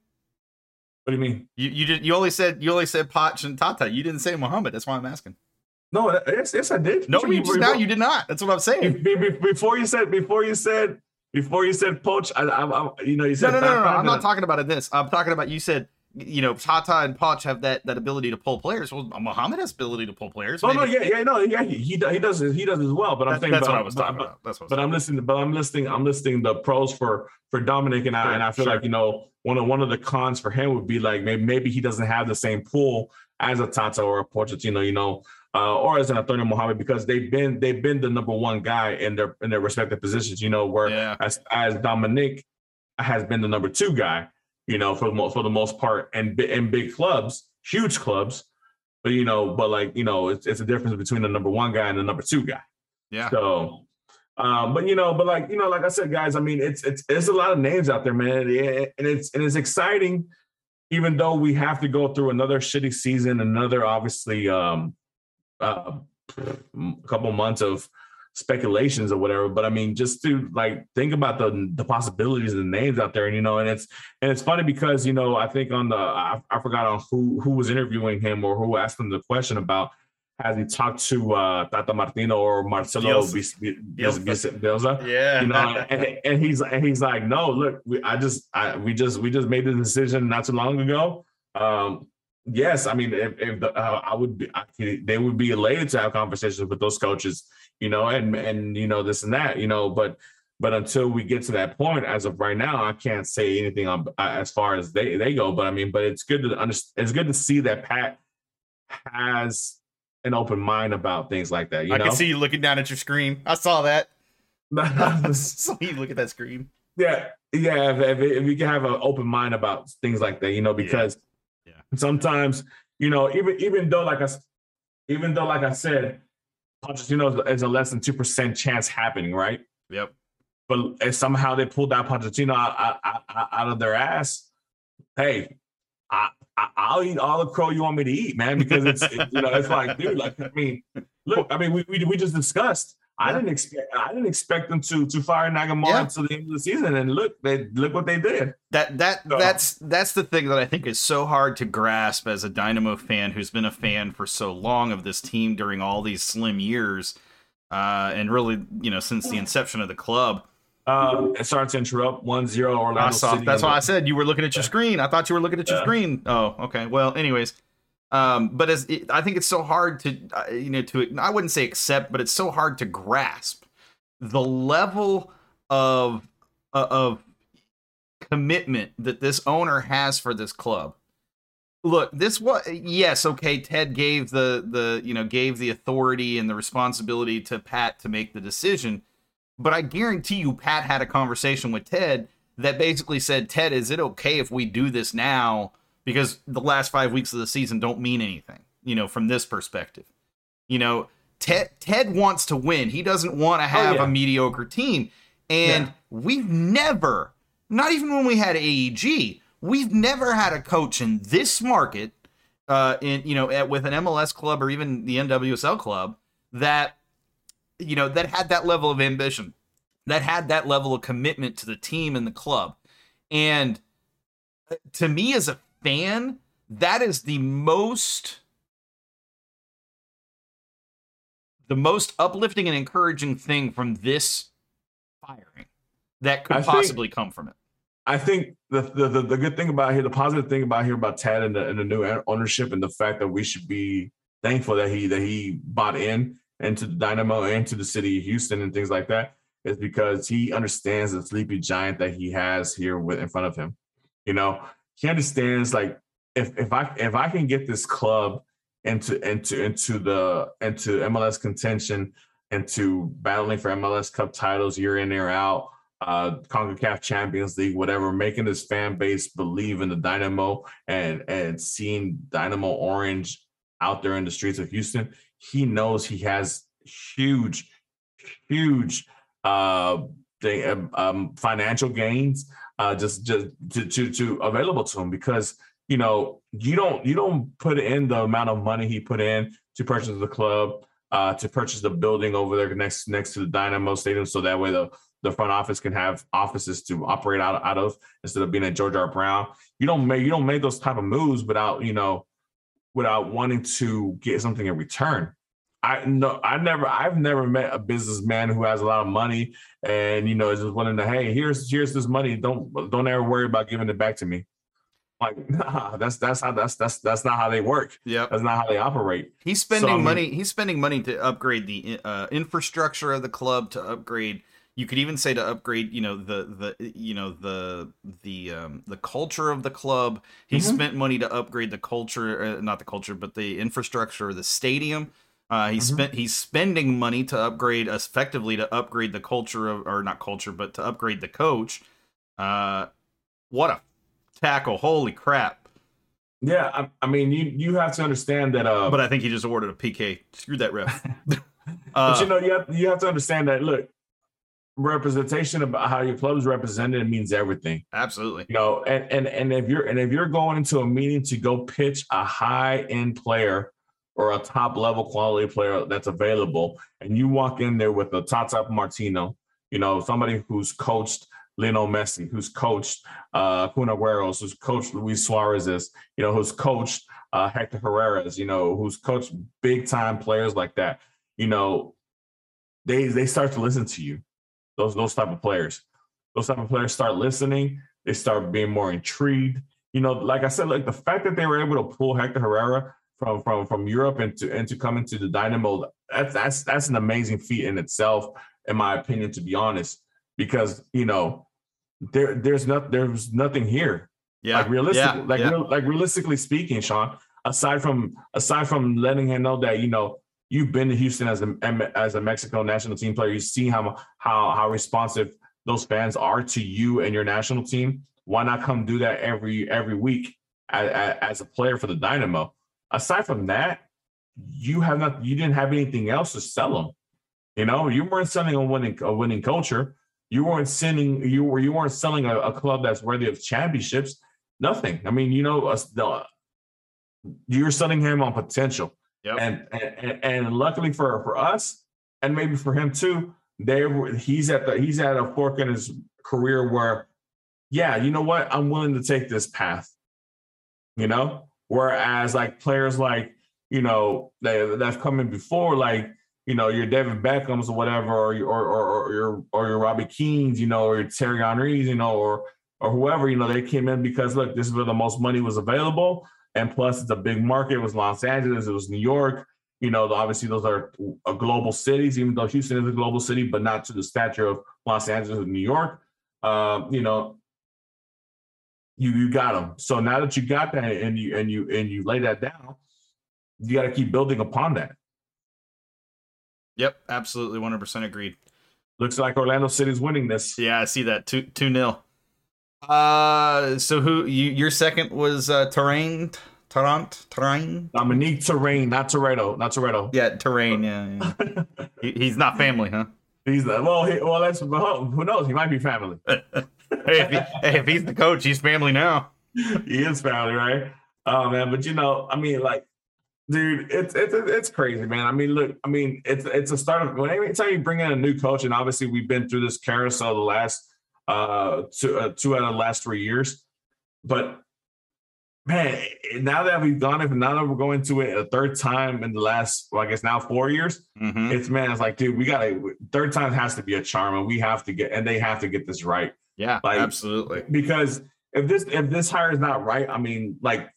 What do you mean You you did you only said you only said Poch and Tata. You didn't say Mohamed. That's why I'm asking. no yes yes I did No, What you just now you did not. That's what I'm saying. Be- be- before you said before you said before you said Poch I, I, I you know you No, said no, no, no, no. Tata, I'm not talking about this. I'm talking about you said you know, Tata and Poch have that that ability to pull players. Well, Mohamed has ability to pull players. Oh no, yeah, yeah, no, yeah, he he, does- he does he does as well. But I'm That- saying, that's but, what I was talking but, about. That's what But I'm listening. But I'm listening. I'm listing the pros for for Dominic, and I Sure, and I feel sure. like you know one of one of the cons for him would be like maybe maybe he doesn't have the same pull as a Tata or a Pochettino, you know, uh, or as an Antonio Mohamed because they've been they've been the number one guy in their in their respective positions, you know, where Yeah. as as Dominic has been the number two guy, you know, for the most for the most part, and in big clubs, huge clubs. But you know, but like you know, it's it's a difference between the number one guy and the number two guy. yeah. So, um, but you know, but like you know, like I said, guys, I mean, it's it's it's a lot of names out there, man, and it's and it's exciting, even though we have to go through another shitty season, another obviously um, uh, a couple months of speculations or whatever. But I mean, just to like think about the the possibilities and the names out there, and you know, and it's and it's funny because you know, I think on the I, I forgot on who who was interviewing him or who asked him the question about has he talked to uh, Tata Martino or Marcelo Bielsa. Bis- Bis- Bielsa. Bis- Bielsa? Yeah. You know, (laughs) and, and he's and he's like, no, look, we, I just, I, we just, we just made the decision not too long ago. Um, yes, I mean, if, if the, uh, I would be, I, they would be elated to have conversations with those coaches, you know, and and you know this and that, you know, but but until we get to that point, as of right now, I can't say anything on uh, as far as they they go. But I mean, but it's good to understand. It's good to see that Pat has an open mind about things like that. You I know, can see you looking down at your screen. I saw that. (laughs) (laughs) you look at that screen. Yeah, yeah. If, if, if we can have an open mind about things like that, you know, because Yeah. sometimes, you know, even even though like I, even though like I said, Pochettino is a less than two percent chance happening, right? Yep. But if somehow they pulled that Pochettino out, out, out- of their ass, hey, I, I I'll eat all the crow you want me to eat, man, because it's it- you know it's like, dude, like I mean, look, I mean, we we, we just discussed. I didn't expect I didn't expect them to to fire Nagamura Yeah. until the end of the season, and look, they look what they did. That that So- that's that's the thing that I think is so hard to grasp as a Dynamo fan who's been a fan for so long of this team during all these slim years, uh, and really you know since the inception of the club. Uh, sorry to interrupt. 1-0 Orlando I saw, City. that's why I said you were looking at your screen. I thought you were looking at your Yeah. screen. Oh, okay. Well, anyways, um, but as it, I think it's so hard to uh, you know to I wouldn't say accept, but it's so hard to grasp the level of uh, of commitment that this owner has for this club. Look, this was yes, okay. Ted gave the the you know gave the authority and the responsibility to Pat to make the decision, but I guarantee you, Pat had a conversation with Ted that basically said, "Ted, is it okay if we do this now? Because the last five weeks of the season don't mean anything, you know, from this perspective. You know, Ted Ted wants to win. He doesn't want to have yeah. a mediocre team, and Yeah. we've never, not even when we had AEG, we've never had a coach in this market, uh, in you know, at, with an MLS club or even the NWSL club that you know that had that level of ambition that had that level of commitment to the team and the club and uh, to me as a fan that is the most the most uplifting and encouraging thing from this firing that could I think- possibly come from it I think the, the the the good thing about here, the positive thing about here about Tad and the, and the new ownership and the fact that we should be thankful that he that he bought in into the Dynamo and to the city of Houston and things like that is because he understands the sleepy giant that he has here with in front of him. You know, he understands like if if I if I can get this club into into into the into MLS contention into battling for MLS Cup titles year in year out uh CONCACAF Champions League, whatever, making his fan base believe in the Dynamo and and seeing Dynamo Orange out there in the streets of Houston, he knows he has huge, huge uh um, um financial gains uh just just to, to to available to him because you know you don't you don't put in the amount of money he put in to purchase the club uh to purchase the building over there next next to the Dynamo Stadium so that way the the front office can have offices to operate out, out of instead of being at George R. Brown. You don't make you don't make those type of moves without you know without wanting to get something in return. I know I never I've never met a businessman who has a lot of money and you know is just wanting to hey here's here's this money don't don't ever worry about giving it back to me. Like, (laughs) nah, that's that's how that's that's that's not how they work. Yep. That's not how they operate. He's spending So, I mean- money. He's spending money to upgrade the uh, infrastructure of the club. To upgrade, you could even say to upgrade. You know the the you know the the um, the culture of the club. He Mhm. spent money to upgrade the culture, uh, not the culture, but the infrastructure of the stadium. Uh, he Mhm. spent he's spending money to upgrade effectively to upgrade the culture of or not culture, but to upgrade the coach. Uh, what a tackle! Holy crap! Yeah, I, I mean, you you have to understand that. Uh, But I think he just awarded a PK. Screw that ref. (laughs) but Uh, you know, you have you have to understand that. Look, representation about how your club is represented means everything. absolutely. You know, and and and if you're and if you're going into a meeting to go pitch a high end player or a top level quality player that's available, and you walk in there with a Tata Martino, you know, somebody who's coached Lionel Messi, who's coached uh Kun Agueros, who's coached Luis Suarez's, you know, who's coached uh Hector Herrera's, you know, who's coached big time players like that, you know, they they start to listen to you. Those those type of players those type of players start listening. They start being more intrigued. You know, like I said, like the fact that they were able to pull Hector Herrera from from from Europe and to and to come into the Dynamo, that's that's that's an amazing feat in itself, in my opinion, to be honest. Because you know, there there's not there's nothing here. Yeah. Like realistic, yeah, like yeah. real, like realistically speaking, Sean. Aside from aside from letting him know that you know you've been to Houston as a as a Mexico national team player, you see how how how responsive those fans are to you and your national team. Why not come do that every every week as, as a player for the Dynamo? Aside from that, you have not you didn't have anything else to sell them. You know, you weren't selling a winning a winning culture. You weren't sending you were you weren't selling a, a club that's worthy of championships. Nothing. I mean, you know, the, you're selling him on potential. Yep. And, and and luckily for for us, and maybe for him too, they were- he's at the he's at a fork in his career where, yeah, you know what, I'm willing to take this path. You know, whereas like players like you know that that's coming before, like you know your David Beckham's or whatever, or your or or, or your or your Robbie Keanes, you know, or your Thierry Henry's, you know, or or whoever, you know, they came in because look, this is where the most money was available. And plus, it's a big market. It was Los Angeles, it was New York. You know, obviously, those are uh, global cities, even though Houston is a global city, but not to the stature of Los Angeles and New York. Um, you know, you you got them. So now that you got that, and you and you and you lay that down, you got to keep building upon that. Yep, absolutely, one hundred percent agreed. Looks like Orlando City's winning this. Yeah, I see that two two nil. Uh, so who you your second was uh Terrain, Tarrant, Terrain. Dominique Terrain, not Toretto, not Toretto. Yeah, Terrain. Yeah, yeah. (laughs) he, he's not family, huh? He's the, well, he, well, that's who knows. He might be family. (laughs) hey, if, he, hey, if he's the coach, he's family now. he is family, right? Oh man, but you know, I mean, like, dude, it's it's it's crazy, man. I mean, look, I mean, it's it's a start of when anytime you bring in a new coach, and obviously we've been through this carousel the last uh two uh, two out of the last three years, but man, now that we've gone, if now that we're going to it a third time in the last, well, I guess now four years, hmm it's man, it's like, dude, we gotta third time has to be a charm, and we have to get, and they have to get this right Yeah, Like- absolutely. because if this if this hire is not right, I mean, like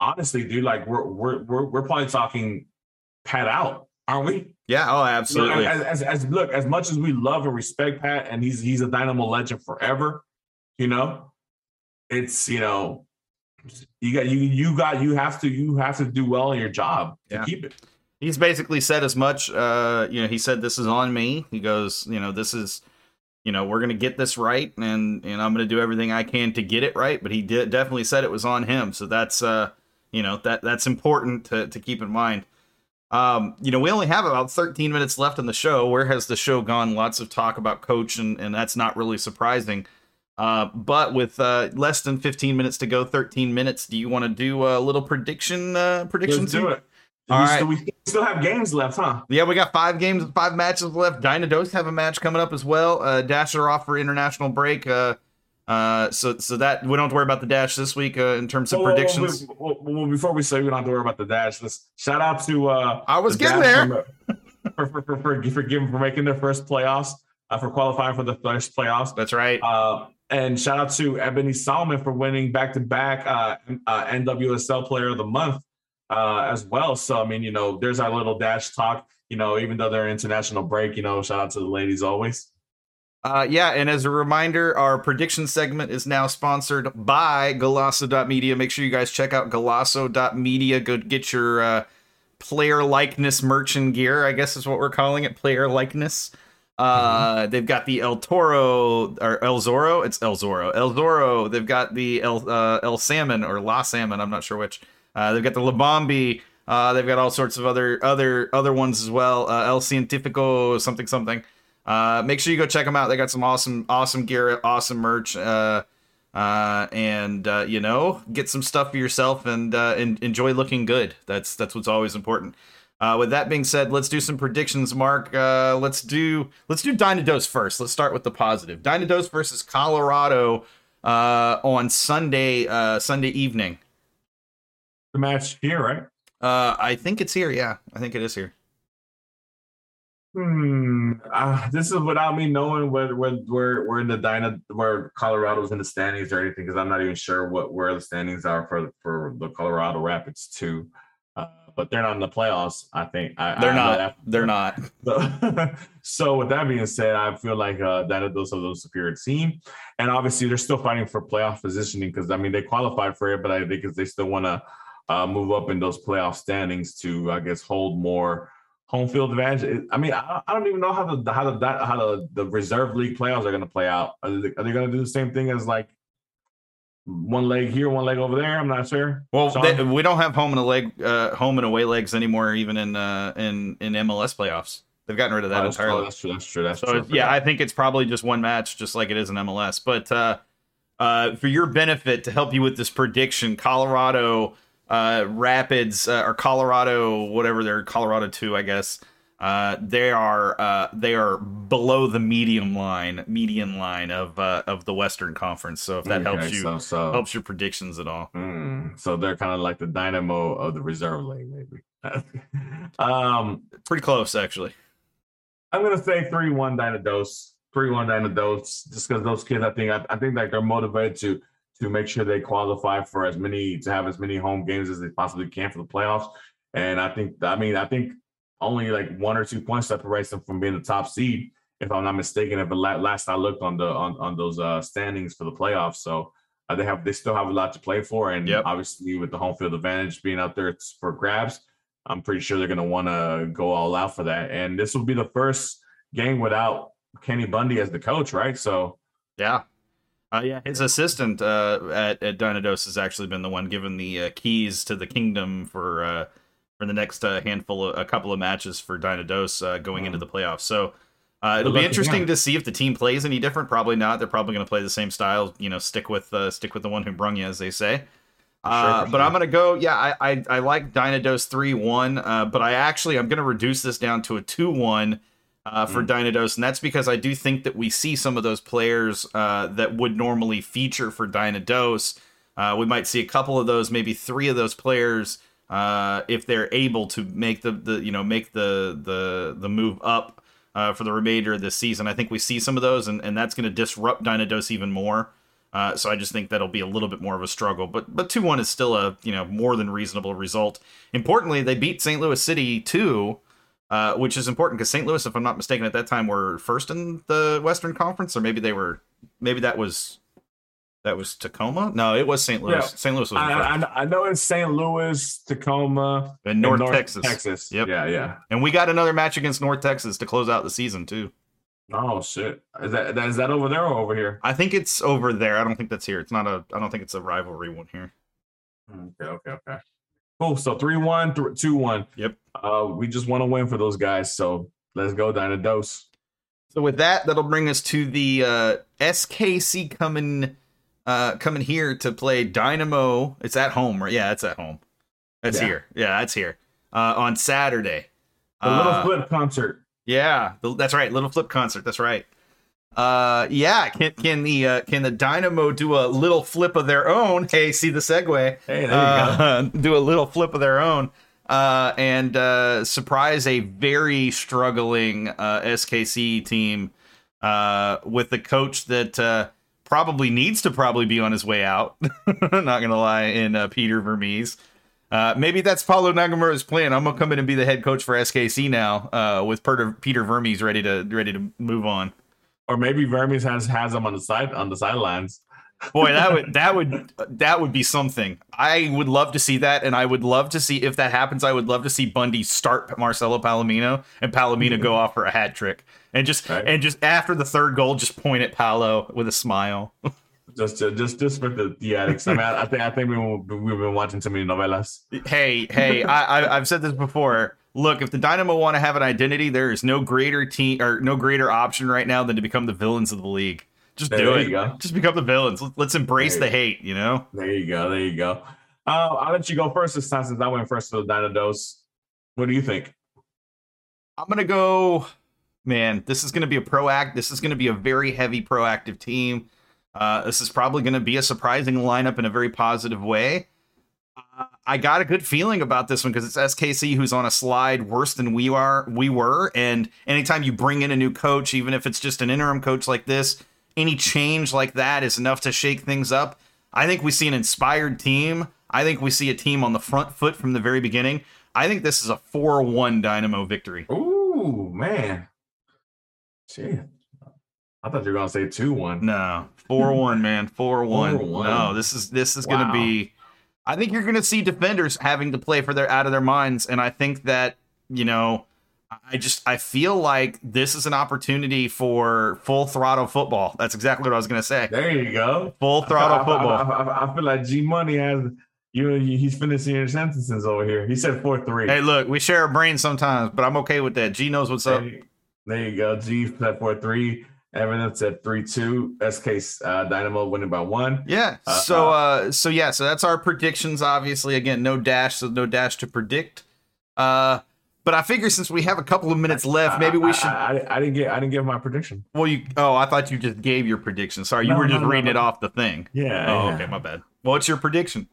honestly, dude, like we're we're we're, we're probably talking Pat out, aren't we? Yeah, oh, absolutely. as, as, as look, as much as we love and respect Pat, and he's he's a Dynamo legend forever, you know, it's you know, you got you you got you have to you have to do well in your job to Yeah. keep it. he's basically said as much uh you know he said this is on me he goes you know this is you know we're gonna get this right and and i'm gonna do everything i can to get it right but he did definitely said it was on him so that's uh you know that that's important to, to keep in mind um you know we only have about 13 minutes left in the show where has the show gone lots of talk about coach and and that's not really surprising uh, but with uh, less than 15 minutes to go, 13 minutes, do you want to do a little prediction? Uh, prediction? Let's do it. All we, right. still, we still have games left, huh? Yeah, we got five games, five matches left. DynaDos have a match coming up as well. Uh, Dash are off for international break. Uh, uh, so so that we don't have to worry about the dash this week uh, in terms of Well, predictions. Well, well, before we say we don't have to worry about the dash, let's shout out to uh I was the getting there. For, for, for, for, for giving for making their first playoffs, uh, for qualifying for the first playoffs. That's right. Uh, and shout out to Ebony Salmon for winning back to back uh NWSL Player of the Month uh, as well. So I mean, you know, there's our little dash talk. You know, even though they're international break, you know, shout out to the ladies always. Uh, yeah, and as a reminder, our prediction segment is now sponsored by Golazo.Media. Make sure you guys check out Golazo.Media. Go get your uh, player likeness merchant gear, I guess is what we're calling it, player likeness. Uh, They've got the El Toro or El Zorro. It's El Zorro. El Zorro. They've got the El uh, El Salmon or La Salmon. I'm not sure which. Uh, they've got the Labombi. Uh, they've got all sorts of other other other ones as well. Uh, El Cientifico something something. Uh, make sure you go check them out. They got some awesome awesome gear, awesome merch. Uh, uh, and uh, you know, get some stuff for yourself and uh, and enjoy looking good. That's that's what's always important. Uh, with that being said, let's do some predictions, Mark. Uh, let's do let's do DynaDos first. Let's start with the positive. DynaDos versus Colorado uh, on Sunday uh, Sunday evening. The match here, right? Uh, I think it's here. Yeah, I think it is here. Hmm. Uh, this is without me knowing whether where where we're in the Dyna where Colorado's in the standings or anything because I'm not even sure what where the standings are for for the Colorado Rapids too. Uh, but they're not in the playoffs. I think I, They're I not. that. They're not. So, (laughs) so with that being said, I feel like uh, that those are the superior team, and obviously they're still fighting for playoff positioning because I mean they qualified for it, but I think they still want to uh, move up in those playoff standings to I guess hold more home field advantage. I mean I, I don't even know how the how the how the, the reserve league playoffs are going to play out. Are they, are they going to do the same thing as like one leg here, one leg over there? I'm not sure. Well, they, we don't have home and a leg, uh, home and away legs anymore, even in uh, in in MLS playoffs. They've gotten rid of that Oh, that's, true, entirely. that's true. That's true. That's So true. yeah, I think it's probably just one match, just like it is in MLS. But uh, uh, for your benefit, to help you with this prediction, Colorado uh, Rapids uh, or Colorado, whatever they're Colorado two, I guess. Uh, they are uh, they are below the medium line, median line of uh, of the Western Conference. So if that helps you So, so helps your predictions at all. Mm, so they're kind of like the dynamo of the reserve league, maybe. (laughs) um, Pretty close, actually. I'm gonna say three one DynaDos, three one DynaDos, just because those kids, I think, I, I think like they're motivated to to make sure they qualify for as many to have as many home games as they possibly can for the playoffs. And I think, I mean, I think only like one or two points separates them from being the top seed, if I'm not mistaken. If last I looked on the on on those uh standings for the playoffs, so. Uh, they have they still have a lot to play for, and Yep. obviously with the home field advantage being out there it's for grabs, I'm pretty sure they're going to want to go all out for that. And this will be the first game without Kenny Bundy as the coach, right? So, Yeah. Uh, yeah, his assistant uh, at at Dynados has actually been the one given the uh, keys to the kingdom for uh, for the next uh, handful of a couple of matches for Dynados uh, going into the playoffs. So uh, it'll be interesting him. to see if the team plays any different. Probably not. They're probably going to play the same style. You know, stick with uh, stick with the one who brung you, as they say. Uh, for but sure. I'm gonna go. Yeah, I I, I like Dynados three one. Uh, but I actually I'm gonna reduce this down to a two one uh, for Mm. Dynados, and that's because I do think that we see some of those players uh, that would normally feature for Dynados. Uh, we might see a couple of those, maybe three of those players, uh, if they're able to make the, the you know make the the the move up uh, for the remainder of this season. I think we see some of those, and, and that's going to disrupt Dynados even more. Uh, so I just think that'll be a little bit more of a struggle. But but two one is still a you know more than reasonable result. Importantly, they beat St. Louis City two, uh, which is important because St. Louis, if I'm not mistaken, at that time were first in the Western Conference, or maybe they were maybe that was that was Tacoma. No, it was St. Louis. Yeah. St. Louis was I. I, I know it's St. Louis, Tacoma, and North, Texas. Texas. Yep. Yeah, yeah. And we got another match against North Texas to close out the season too. Oh shit! Is that that- is that over there or over here? I think it's over there. I don't think that's here. It's not a. I don't think it's a rivalry one here. Okay, okay, okay. Cool. So three one, th- two one. Yep. Uh, we just want to win for those guys. So let's go, Dynados. So with that, that'll bring us to the uh, SKC coming uh, coming here to play Dynamo. It's at home, right? Yeah, it's at home. That's Yeah. here. Yeah, that's here uh, on Saturday. The little Uh, flip concert. Yeah, the- that's right. Little flip concert. That's right. Uh, yeah. Can can the uh, can the Dynamo do a little flip of their own? (laughs) Hey, see the segue. Hey, there you go. Uh, (laughs) do a little flip of their own. Uh, and uh, surprise a very struggling uh, SKC team uh, with the coach that uh, probably needs to probably be on his way out. (laughs) Not gonna lie, in uh, Peter Vermes. Uh, maybe that's Paulo Nagamura's plan. I'm gonna come in and be the head coach for SKC now, uh, with Peter, Peter Vermes ready to ready to move on. Or maybe Vermes has has him on the side on the sidelines. Boy, that would (laughs) that would that would be something. I would love to see that, and I would love to see if that happens. I would love to see Bundy start Marcelo Palomino and Palomino go mm-hmm. off for a hat trick, and just Right. and just after the third goal, just point at Paulo with a smile. (laughs) Just to, just just for the theatics. I mean, I, I think I think we we've been watching too many novelas. hey, hey, I, I, I've said this before. Look, if the Dynamo want to have an identity, there is no greater team or no greater option right now than to become the villains of the league. Just There do you it. go. Just become the villains. Let- Let's embrace There the you hate. You know. There you go. There you go. Uh, I'll let you go first this time since I went first for the Dynados. What do you think? I'm gonna go. Man, this is gonna be a proact. This is gonna be a very heavy proactive team. Uh, this is probably gonna be a surprising lineup in a very positive way. I got a good feeling about this one because it's SKC who's on a slide worse than we are. We were, and anytime you bring in a new coach, even if it's just an interim coach like this, any change like that is enough to shake things up. I think we see an inspired team. I think we see a team on the front foot from the very beginning. I think this is a 4 1 Dynamo victory. Ooh, man. Shit. I thought you were gonna say two one. No, four one, man, four one. No, this is this is gonna be. I think you're gonna see defenders having to play for their out of their minds, and I think that you know, I just I feel like this is an opportunity for full throttle football. That's exactly what I was gonna say. There you go. Full (laughs) throttle I, I- football. I, I- feel like G Money has you. He's finishing your sentences over here. He said four three. Hey, look, we share a brain sometimes, but I'm okay with that. G knows what's up. There you, there you go. G said four three. Evan said three two. SK uh, Dynamo winning by one. Yeah. Uh, So uh so yeah, so that's our predictions obviously. Again, no dash, so no dash to predict. Uh but I figure since we have a couple of minutes left, maybe we should I, I, I didn't get. I didn't give my prediction. well you oh, I thought you just gave your prediction. Sorry, you No, were just no, no, reading it off the thing. Yeah. Oh, yeah. okay, my bad. Well, what's your prediction?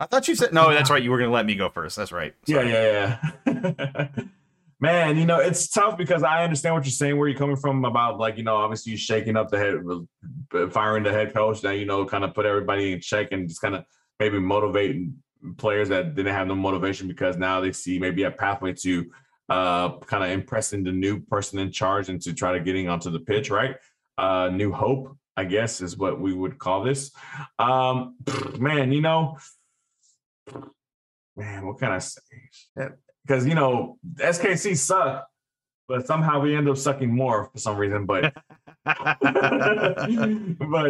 I thought you said no, that's right. You were gonna let me go first. That's right. Yeah, yeah, yeah. (laughs) Man, you know, it's tough because I understand what you're saying, where you're coming from about like, you know, obviously you shaking up the head, firing the head coach, then, you know, kind of put everybody in check and just kind of maybe motivate players that didn't have no motivation because now they see maybe a pathway to uh, kind of impressing the new person in charge and to try to getting onto the pitch, right? Uh, new hope, I guess, is what we would call this. Um, (sniffs) man, you know, man, what can I say? Because you know, SKC suck, but somehow we end up sucking more for some reason. But (laughs) (laughs) but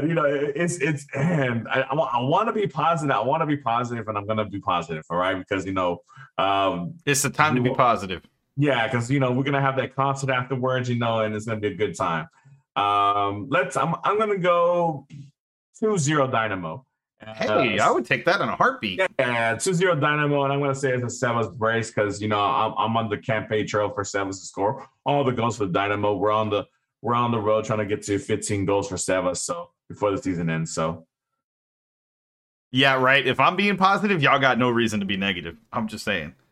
you know, it's it's and I, I, want to be positive. I want to be positive, and I'm gonna be positive. All right, because you know, um, it's the time to be positive. yeah, because you know we're gonna have that concert afterwards, you know, and it's gonna be a good time. Um, let's. I'm I'm gonna go 2-0 Dynamo. Hey, Uh, I would take that on a heartbeat. yeah, 2-0 Dynamo, and I'm gonna say it's a Sevas brace because you know I'm, I'm on the campaign trail for Sevas to score all the goals for Dynamo. We're on the we're on the road trying to get to 15 goals for Sevas, so before the season ends. So Yeah, right. If I'm being positive, y'all got no reason to be negative. I'm just saying. (laughs)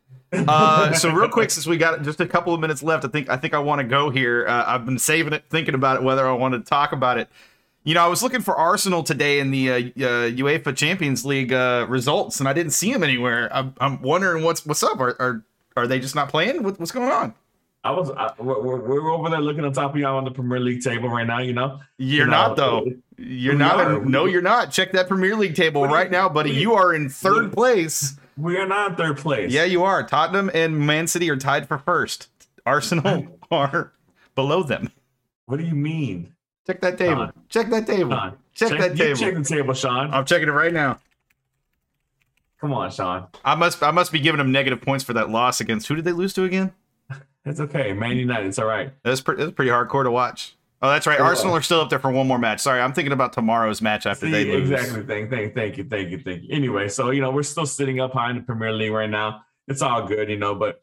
Uh, so real quick, since we got just a couple of minutes left, I think I think I want to go here. Uh, I've been saving it, thinking about it, whether I want to talk about it. You know, I was looking for Arsenal today in the uh, uh, UEFA Champions League uh, results, and I didn't see them anywhere. I'm, I'm wondering what's what's up. Are, are are they just not playing? What, what's going on? I was I, we're, we're over there looking on top of y'all on the Premier League table right now. You know, You're You not know, though. You're not. are. No, you're not. Check that Premier League table right now, buddy. do you- are in third what- place. we are not in third place. Yeah, you are. Tottenham and Man City are tied for first. Arsenal (laughs) are below them. What do you mean? Check that table. Sean. Check that table. Sean, Check, that you table. Check the table, Sean. I'm checking it right now. Come on, Sean. I must I must be giving them negative points for that loss against who did they lose to again? (laughs) It's okay. Man United. It's all right. That's pretty that's pretty hardcore to watch. Oh, that's right. Yeah. Arsenal are still up there for one more match. Sorry, I'm thinking about tomorrow's match after See, they lose. exactly. Thank, thank, thank you, thank you, thank you. Anyway, so you know we're still sitting up high in the Premier League right now. It's all good, you know. But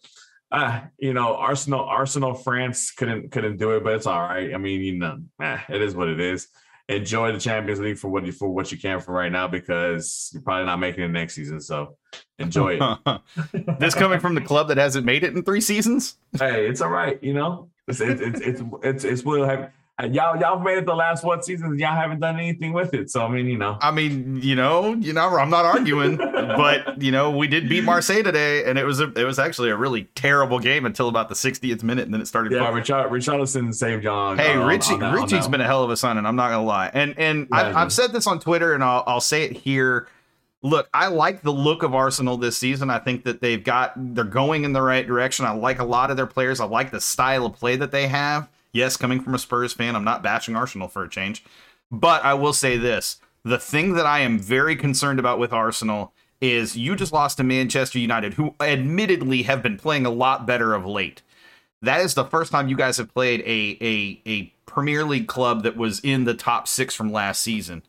uh, you know, Arsenal, Arsenal, France couldn't couldn't do it, but it's all right. I mean, you know, eh, it is what it is. Enjoy the Champions League for what you for what you can for right now because you're probably not making it next season. So enjoy it. this coming from the club that hasn't made it in three seasons? hey, it's all right. You know, it's it's it's it's it's, it's will have. Y'all y'all made it the last what seasons? Y'all haven't done anything with it. So I mean, you know, I mean, you know, you know, I'm not arguing, (laughs) but you know, we did beat Marseille today, and it was a, it was actually a really terrible game until about the 60th minute, and then it started. yeah, Richard Richarlison saved John. Hey, on- Richie, on that- Richie's been a hell of a son, and I'm not gonna lie. And and I've, I've said this on Twitter, and I'll I'll say it here. Look, I like the look of Arsenal this season. I think that they've got they're going in the right direction. I like a lot of their players. I like the style of play that they have. Yes, coming from a Spurs fan, I'm not bashing Arsenal for a change, but I will say this: the thing that I am very concerned about with Arsenal is you just lost to Manchester United, who admittedly have been playing a lot better of late that is the first time you guys have played a a a Premier League club that was in the top six from last season.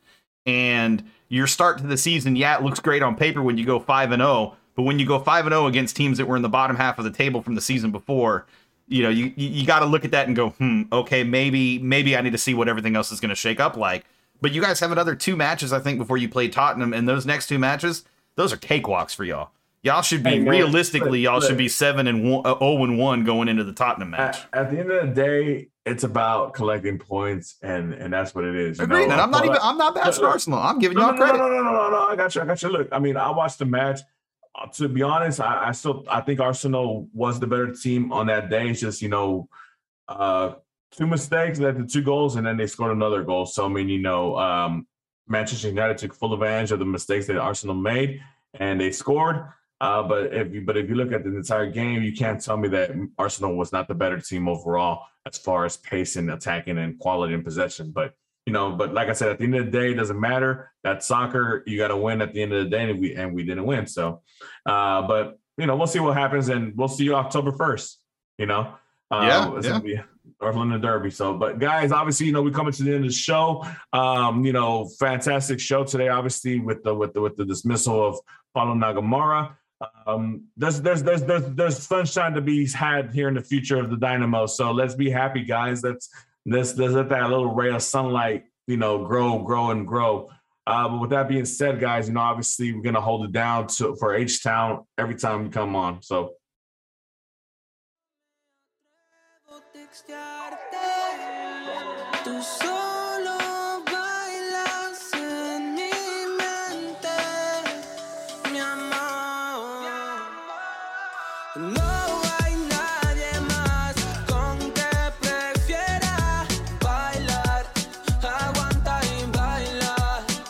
And your start to the season, yeah, it looks great on paper when you go five and zero, but when you go five and zero against teams that were in the bottom half of the table from the season before, you know, you you, got to look at that and go, hmm, okay, maybe maybe I need to see what everything else is going to shake up like. But you guys have another two matches, I think, before you play Tottenham, and those next two matches, those are cakewalks for y'all. Y'all should be Hey, man, realistically, y'all look, should be seven and one, uh, zero and one going into the Tottenham match. At, at the end of the day, it's about collecting points, and and that's what it is. you Agreed, know? and I'm not even. I'm not bashing Arsenal. I'm giving No, y'all no, no, credit. no, no, no, no, no. I got you. I got you. Look, I mean, I watched the match. Uh, to be honest, I, I still I think Arsenal was the better team on that day. It's just you know, uh, two mistakes led to two goals, and then they scored another goal. So I mean, you know, um, Manchester United took full advantage of the mistakes that Arsenal made, and they scored. Uh, but if you but if you look at the entire game, you can't tell me that Arsenal was not the better team overall as far as pace and attacking and quality and possession. But you know, but like I said, at the end of the day, it doesn't matter. That's soccer. You got to win at the end of the day, and we and we didn't win. So, uh, but you know, we'll see what happens, and we'll see you October first. You know, um, Yeah, yeah. North London Derby. So, but guys, obviously, you know, we're coming to the end of the show. Um, you know, fantastic show today, obviously, with the with the with the dismissal of Paulo Nagamura. Um, there's there's there's there's there's sunshine to be had here in the future of the Dynamo. So let's be happy, guys. Let's let's let's let that little ray of sunlight, you know, grow, grow, and grow. Uh, but with that being said, guys, you know, obviously we're gonna hold it down to for H Town every time we come on. So